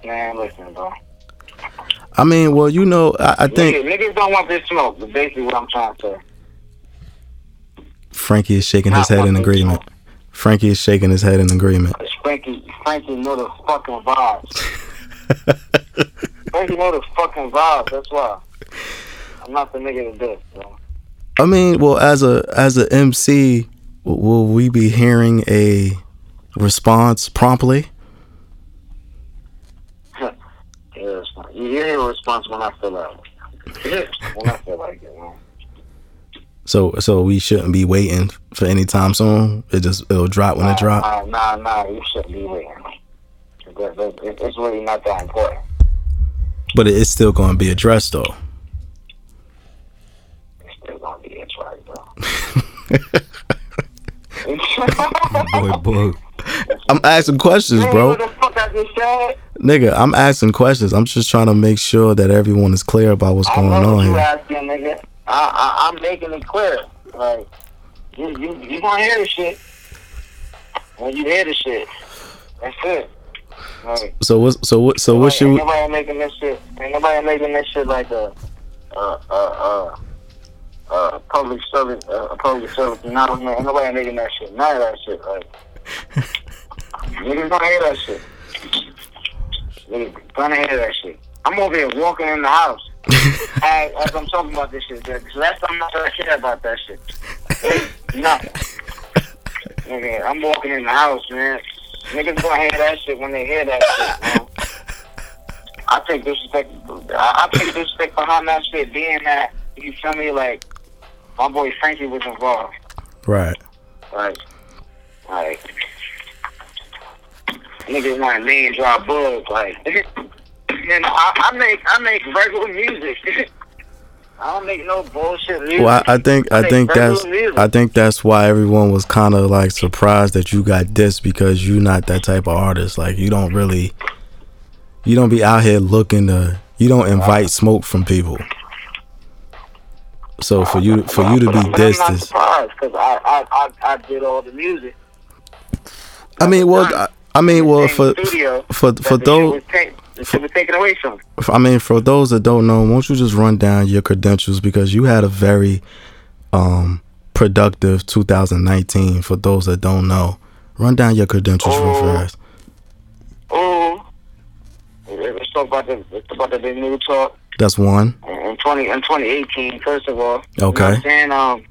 man, listen, bro. I mean, well, you know, I, I think Niggas, niggas don't want this smoke. But basically, what I'm trying to say. Frankie is shaking his head in agreement. Frankie is shaking his head in agreement. Frankie, Frankie know the fucking vibes. (laughs) Frankie know the fucking vibes. That's why. I'm not the nigga that diss, bro. I mean, well, as a as a MC, will we be hearing a response promptly? (laughs) Yeah. You hear a response when I feel like it. when I feel like it, man. So so we shouldn't be waiting for any time soon. It just it'll drop when it drop. Nah, nah, nah, you shouldn't be waiting. It- it- it- It's really not that important. But it is still going to be addressed though. It's still gonna be it's right, bro. Boy, boy. I'm asking questions, bro. What the fuck I just said? Nigga, I'm asking questions. I'm just trying to make sure that everyone is clear about what's going on here. asking, nigga. I, I, I'm making it clear. Like, you, you, you gonna hear the shit when you hear the shit. That's it. Like, So what? So what? So what should? We, nobody making this shit? Ain't nobody making this shit like a, a, a, a, a public service, a public service announcement. Ain't nobody making that shit. None of that shit. Like, (laughs) niggas gonna hear that shit. Niggas gonna hear that shit. I'm over here walking in the house (laughs) as, as I'm talking about this shit. Because last time I started care about that shit. Nothing. Nigga, I'm walking in the house, man. Niggas gonna hear that shit when they hear that shit, man. I take disrespect. I I take disrespect behind that shit, being that you feel me, like my boy Frankie was involved, right. like, like niggas want name drop bugs, like, man, I, I make I make regular music. (laughs) I don't make no bullshit music. Well, I, I think I make think that's music. I think that's why everyone was kind of like surprised that you got this because you're not that type of artist. Like you don't really, you don't be out here looking to. You don't invite smoke from people. So for you for you to be But I'm not is. surprised because I, I I I did all the music. I mean, well, I, mean, well, for studio for for those. was take- the shit was taken away from. I mean, for those that don't know, won't you just run down your credentials because you had a very um productive 2019. For those that don't know, run down your credentials real Oh. fast. Ooh. Let's talk about the let's talk about the big new talk That's one. in twenty in twenty eighteen. First of all, you Okay. I'm saying um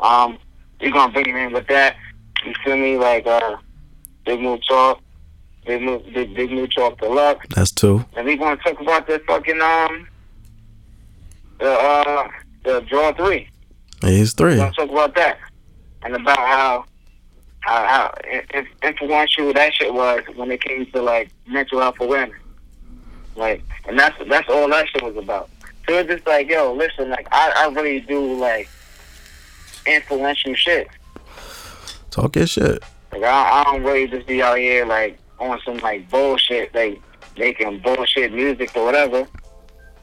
um you're gonna bring me in with that. You feel me? Like uh, big new talk, big new big big new talk deluxe, That's two. and we gonna talk about the fucking um the uh the draw three. He's We're three. gonna talk about that and about how how, how influential that shit was when it came to like mental health awareness. Like, and that's that's all that shit was about. So it's just like, yo, listen, like I, I really do like influential shit. Talk your shit. Like I, I don't really just be out here like on some like bullshit, like making bullshit music or whatever.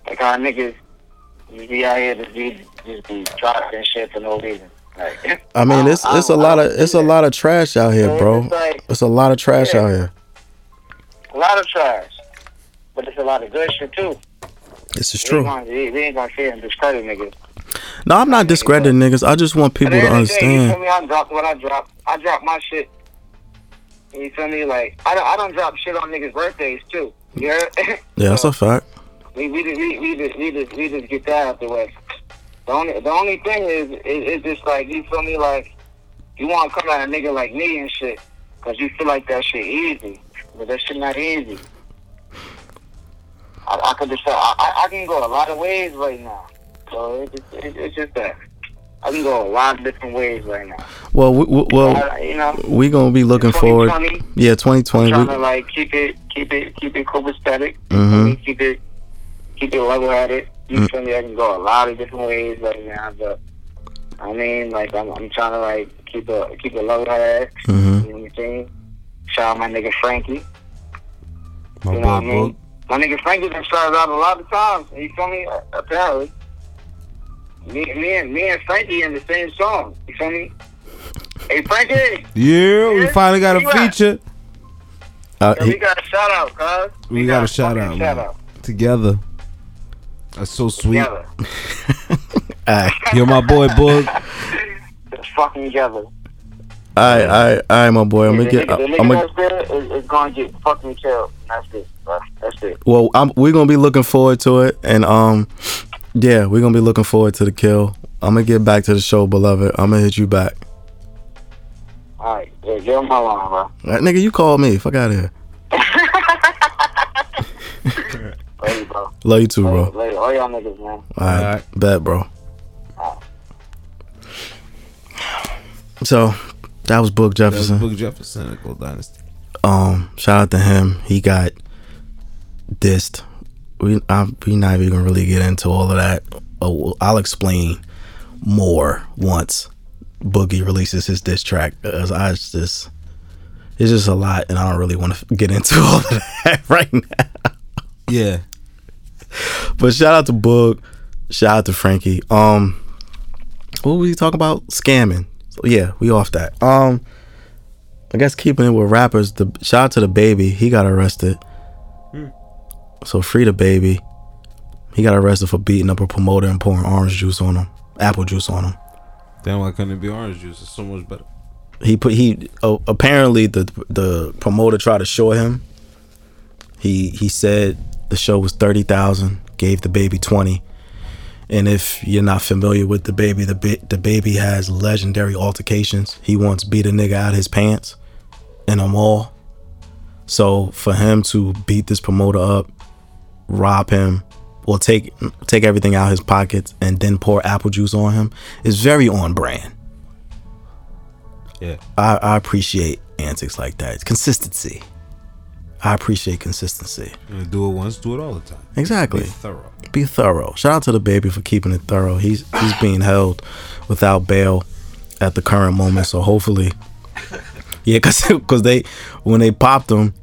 Like how niggas You be out here to be just be dropping shit for no reason. Like, I mean, it's it's a lot of it's a lot of trash out here, bro. It's like It's a lot of trash Yeah. out here. a lot of trash, but it's a lot of good shit too. This is We true. ain't gonna, we, we ain't gonna sit and discredit niggas. No, I'm not discrediting niggas. I just want people to the end of the day, understand. me? I dropped what I dropped. I dropped my shit. You feel me? Like I don't, I don't drop shit on niggas' birthdays too. You heard? (laughs) Yeah, that's a fact. we we just, we, we just we just we just get that out the way. The only the only thing is is it's just like you feel me like you want to come at a nigga like me and shit because you feel like that shit easy, but that shit not easy. I, I could just I, I can go a lot of ways right now, so it's just, it's, it's just that I can go a lot of different ways right now. Well, we, we- well, I- you know, we gonna be looking forward. 2020, Yeah, 2020. trying to like keep it keep it keep it copacetic. Mhm. Keep it keep it level headed. You Mm. feel me? I can go a lot of different ways right now, but I mean, like I'm, I'm trying to like keep a keep a level head. Mhm. You know what I'm saying? Shout out my nigga Frankie. My You know what I mean? Book. My nigga Frankie been shouted out a lot of times. You feel me? Uh, Apparently. Me, me and me and Frankie in the same song. You feel me? Hey Frankie, Yeah, we finally got a feature uh, he- we got a shout out, cuz. We got a shout out, shout man. out. together. That's so sweet. Together. (laughs) Aight. Yo, my boy Book. Just fucking together. Alright, alright, alright, my boy. I'm gonna get. I'm gonna. that's there is, is gonna get fucking killed. That's it. bro. That's it. Well, I'm, we're gonna be looking forward to it, and um, yeah, we're gonna be looking forward to the kill. I'm gonna get back to the show, beloved. I'm gonna hit you back. All right, yeah, give him my line, bro. That nigga, you called me. Fuck out of here. (laughs) Love you, bro. Love you too, bro. Later, later. All y'all niggas, man. All right, Alright. bet, bro. So that was Book That was Jefferson. Book Jefferson, at Gold Dynasty. Um, shout out to him. He got dissed. We I, we not even gonna really get into all of that. Oh, I'll explain more once Boogie releases his diss track. As I just it's just a lot, and I don't really want to (laughs) get into (laughs) all of that (laughs) right now. Yeah. But shout out to Boog. Shout out to Frankie. Um, what were we talking about? Scamming. So yeah, we off that. Um, I guess keeping it with rappers. The shout out to DaBaby. He got arrested. So free DaBaby. He got arrested for beating up a promoter and pouring orange juice on him, apple juice on him. Damn, why couldn't it be orange juice? It's so much better. He put he oh, apparently the the promoter tried to show him. He he said the show was thirty thousand, gave DaBaby twenty. And if you're not familiar with DaBaby, the ba- DaBaby has legendary altercations. He once beat a nigga out his pants in a mall. So for him to beat this promoter up, rob him, or take take everything out of his pockets and then pour apple juice on him is very on brand. Yeah. I, I appreciate antics like that. It's Consistency. I appreciate consistency. Do it once, do it all the time. Exactly. Be thorough. Be thorough. Shout out to DaBaby for keeping it thorough. He's he's being held without bail at the current moment. So hopefully, (laughs) yeah, cause, cause they when they popped him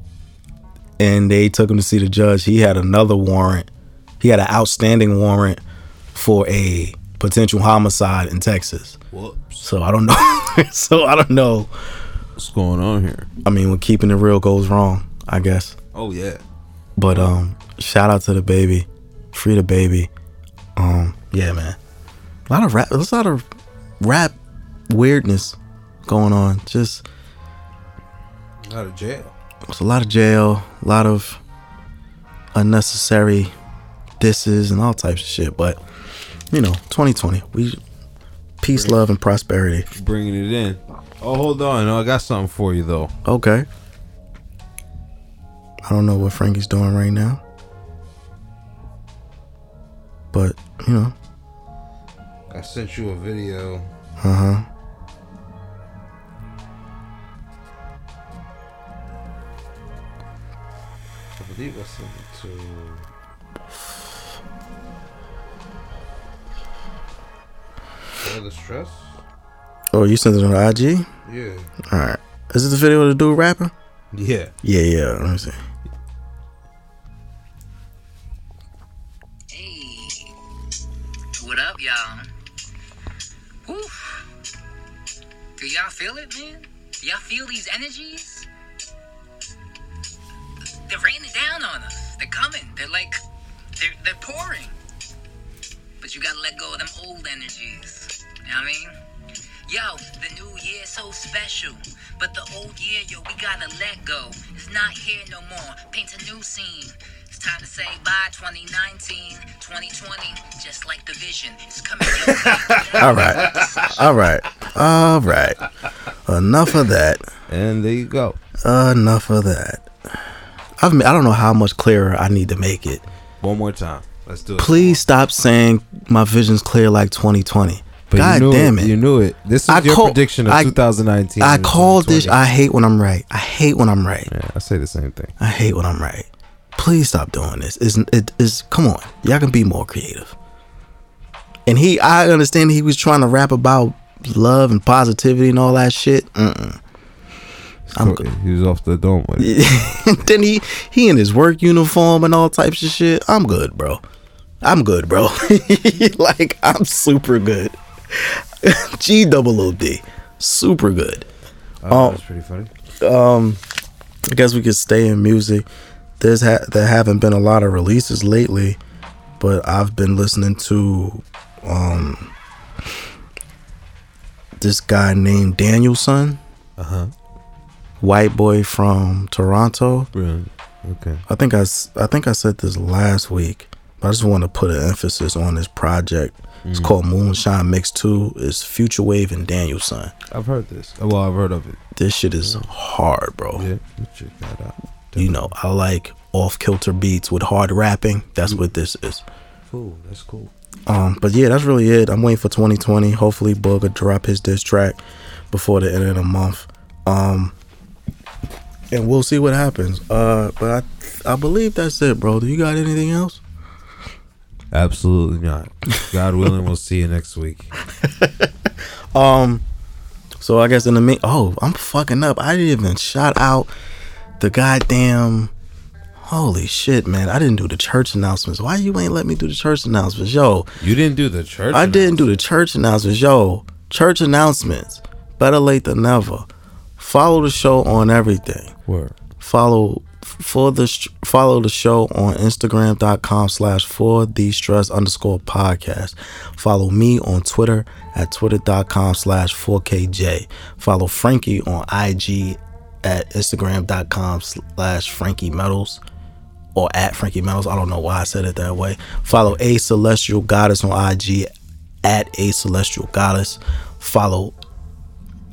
and they took him to see the judge, he had another warrant. He had an outstanding warrant for a potential homicide in Texas. Whoops. So I don't know. (laughs) so I don't know. What's going on here? I mean, when keeping it real goes wrong, I guess. Oh yeah. But um, shout out to DaBaby, free DaBaby. Um, yeah, man. A lot of rap. There's a lot of rap weirdness going on. Just Out of jail. There's a lot of jail, a lot of unnecessary disses and all types of shit. But you know, 2020, we peace, love, and prosperity. Bringing it in. Oh, hold on. I got something for you though. Okay. I don't know what Frankie's doing right now. But, you know, I sent you a video. uh huh. Believe I sent it to. the stress. Oh, you sent it on IG? Yeah. Alright. Is this the video of the dude rapping? Yeah. Yeah, yeah. Let me see. Hey What up y'all? Woo. Do y'all feel it, man? Do y'all feel these energies? They're raining down on us. They're coming. They're like, they're, they're pouring. But you gotta let go of them old energies. You know what I mean? Yo, the new year so special. But the old year, yo, we gotta let go. It's not here no more. Paint a new scene. It's time to say bye 2019, 2020. Just like the vision. It's coming. (laughs) All right. All right. All right. Enough of that. And there you go. Enough of that. I've, I don't know how much clearer I need to make it. One more time. Let's do it. Please stop saying my vision's clear like 2020. But God you knew damn it. You knew it. This is I your call- prediction of I- 2019. I and called this. I hate when I'm right. I hate when I'm right. Yeah, I say the same thing. I hate when I'm right. Please stop doing this. It's, it is come on. Y'all can be more creative. And he, I understand he was trying to rap about love and positivity and all that shit. Mm-mm. I'm So, good. He was off the dome with it. (laughs) then he he in his work uniform and all types of shit. I'm good, bro. I'm good, bro. (laughs) like I'm super good. (laughs) G double O D, super good. Oh, Oh. that's pretty funny. Um, I guess we could stay in music. There's ha- there haven't been a lot of releases lately, but I've been listening to um this guy named Daniel Son, Uh huh. White boy from Toronto. Brilliant. Okay. I think I, I think I said this last week, but I just want to put an emphasis on this project. It's called Moonshine Mix 2. It's Futurewave and Daniel Son. I've heard this. Oh, Well, I've heard of it. This shit is hard, bro. Yeah. Check that out. You know, I like off kilter beats with hard rapping. That's what this is. Cool. That's cool. Um, but yeah, that's really it. I'm waiting for 2020. Hopefully, will drop his diss track before the end of the month. Um, and we'll see what happens. Uh, but I, I believe that's it, bro. Do you got anything else? Absolutely not. God willing, we'll see you next week. (laughs) Um, so I guess in the mean, oh, I'm fucking up. I didn't even shout out the goddamn. Holy shit, man! I didn't do the church announcements. Why you ain't let me do the church announcements, yo? You didn't do the church. I didn't do the church announcements, yo. Church announcements. Better late than never. Follow the show on everything. Word. Follow for the follow the show on Instagram.com slash for the stress underscore podcast. Follow me on Twitter at twitter.com slash 4KJ. Follow Frankie on IG at Instagram.com slash Frankie Metals or at Frankie Metals. I don't know why I said it that way. Follow A Celestial Goddess on IG at A Celestial Goddess. Follow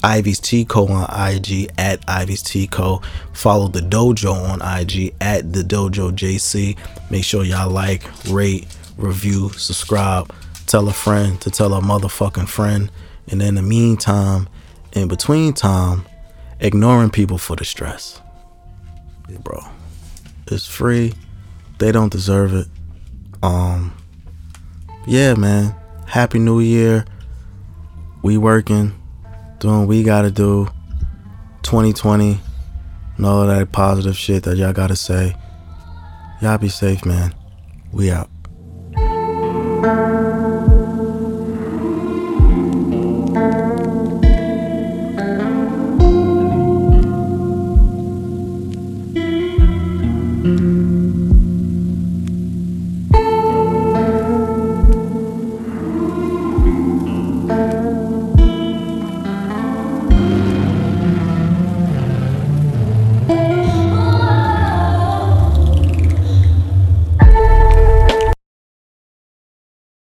Ivy's T Co on IG at Ivy's T Co. Follow the dojo on IG at the dojo JC. Make sure y'all like, rate, review, subscribe. Tell a friend to tell a motherfucking friend. And in the meantime, in between time, ignoring people for the stress. Bro. It's free. They don't deserve it. Um yeah, man. Happy New Year. We working doing we gotta do. 2020, and all that positive shit that y'all gotta say. Y'all be safe, man. We out.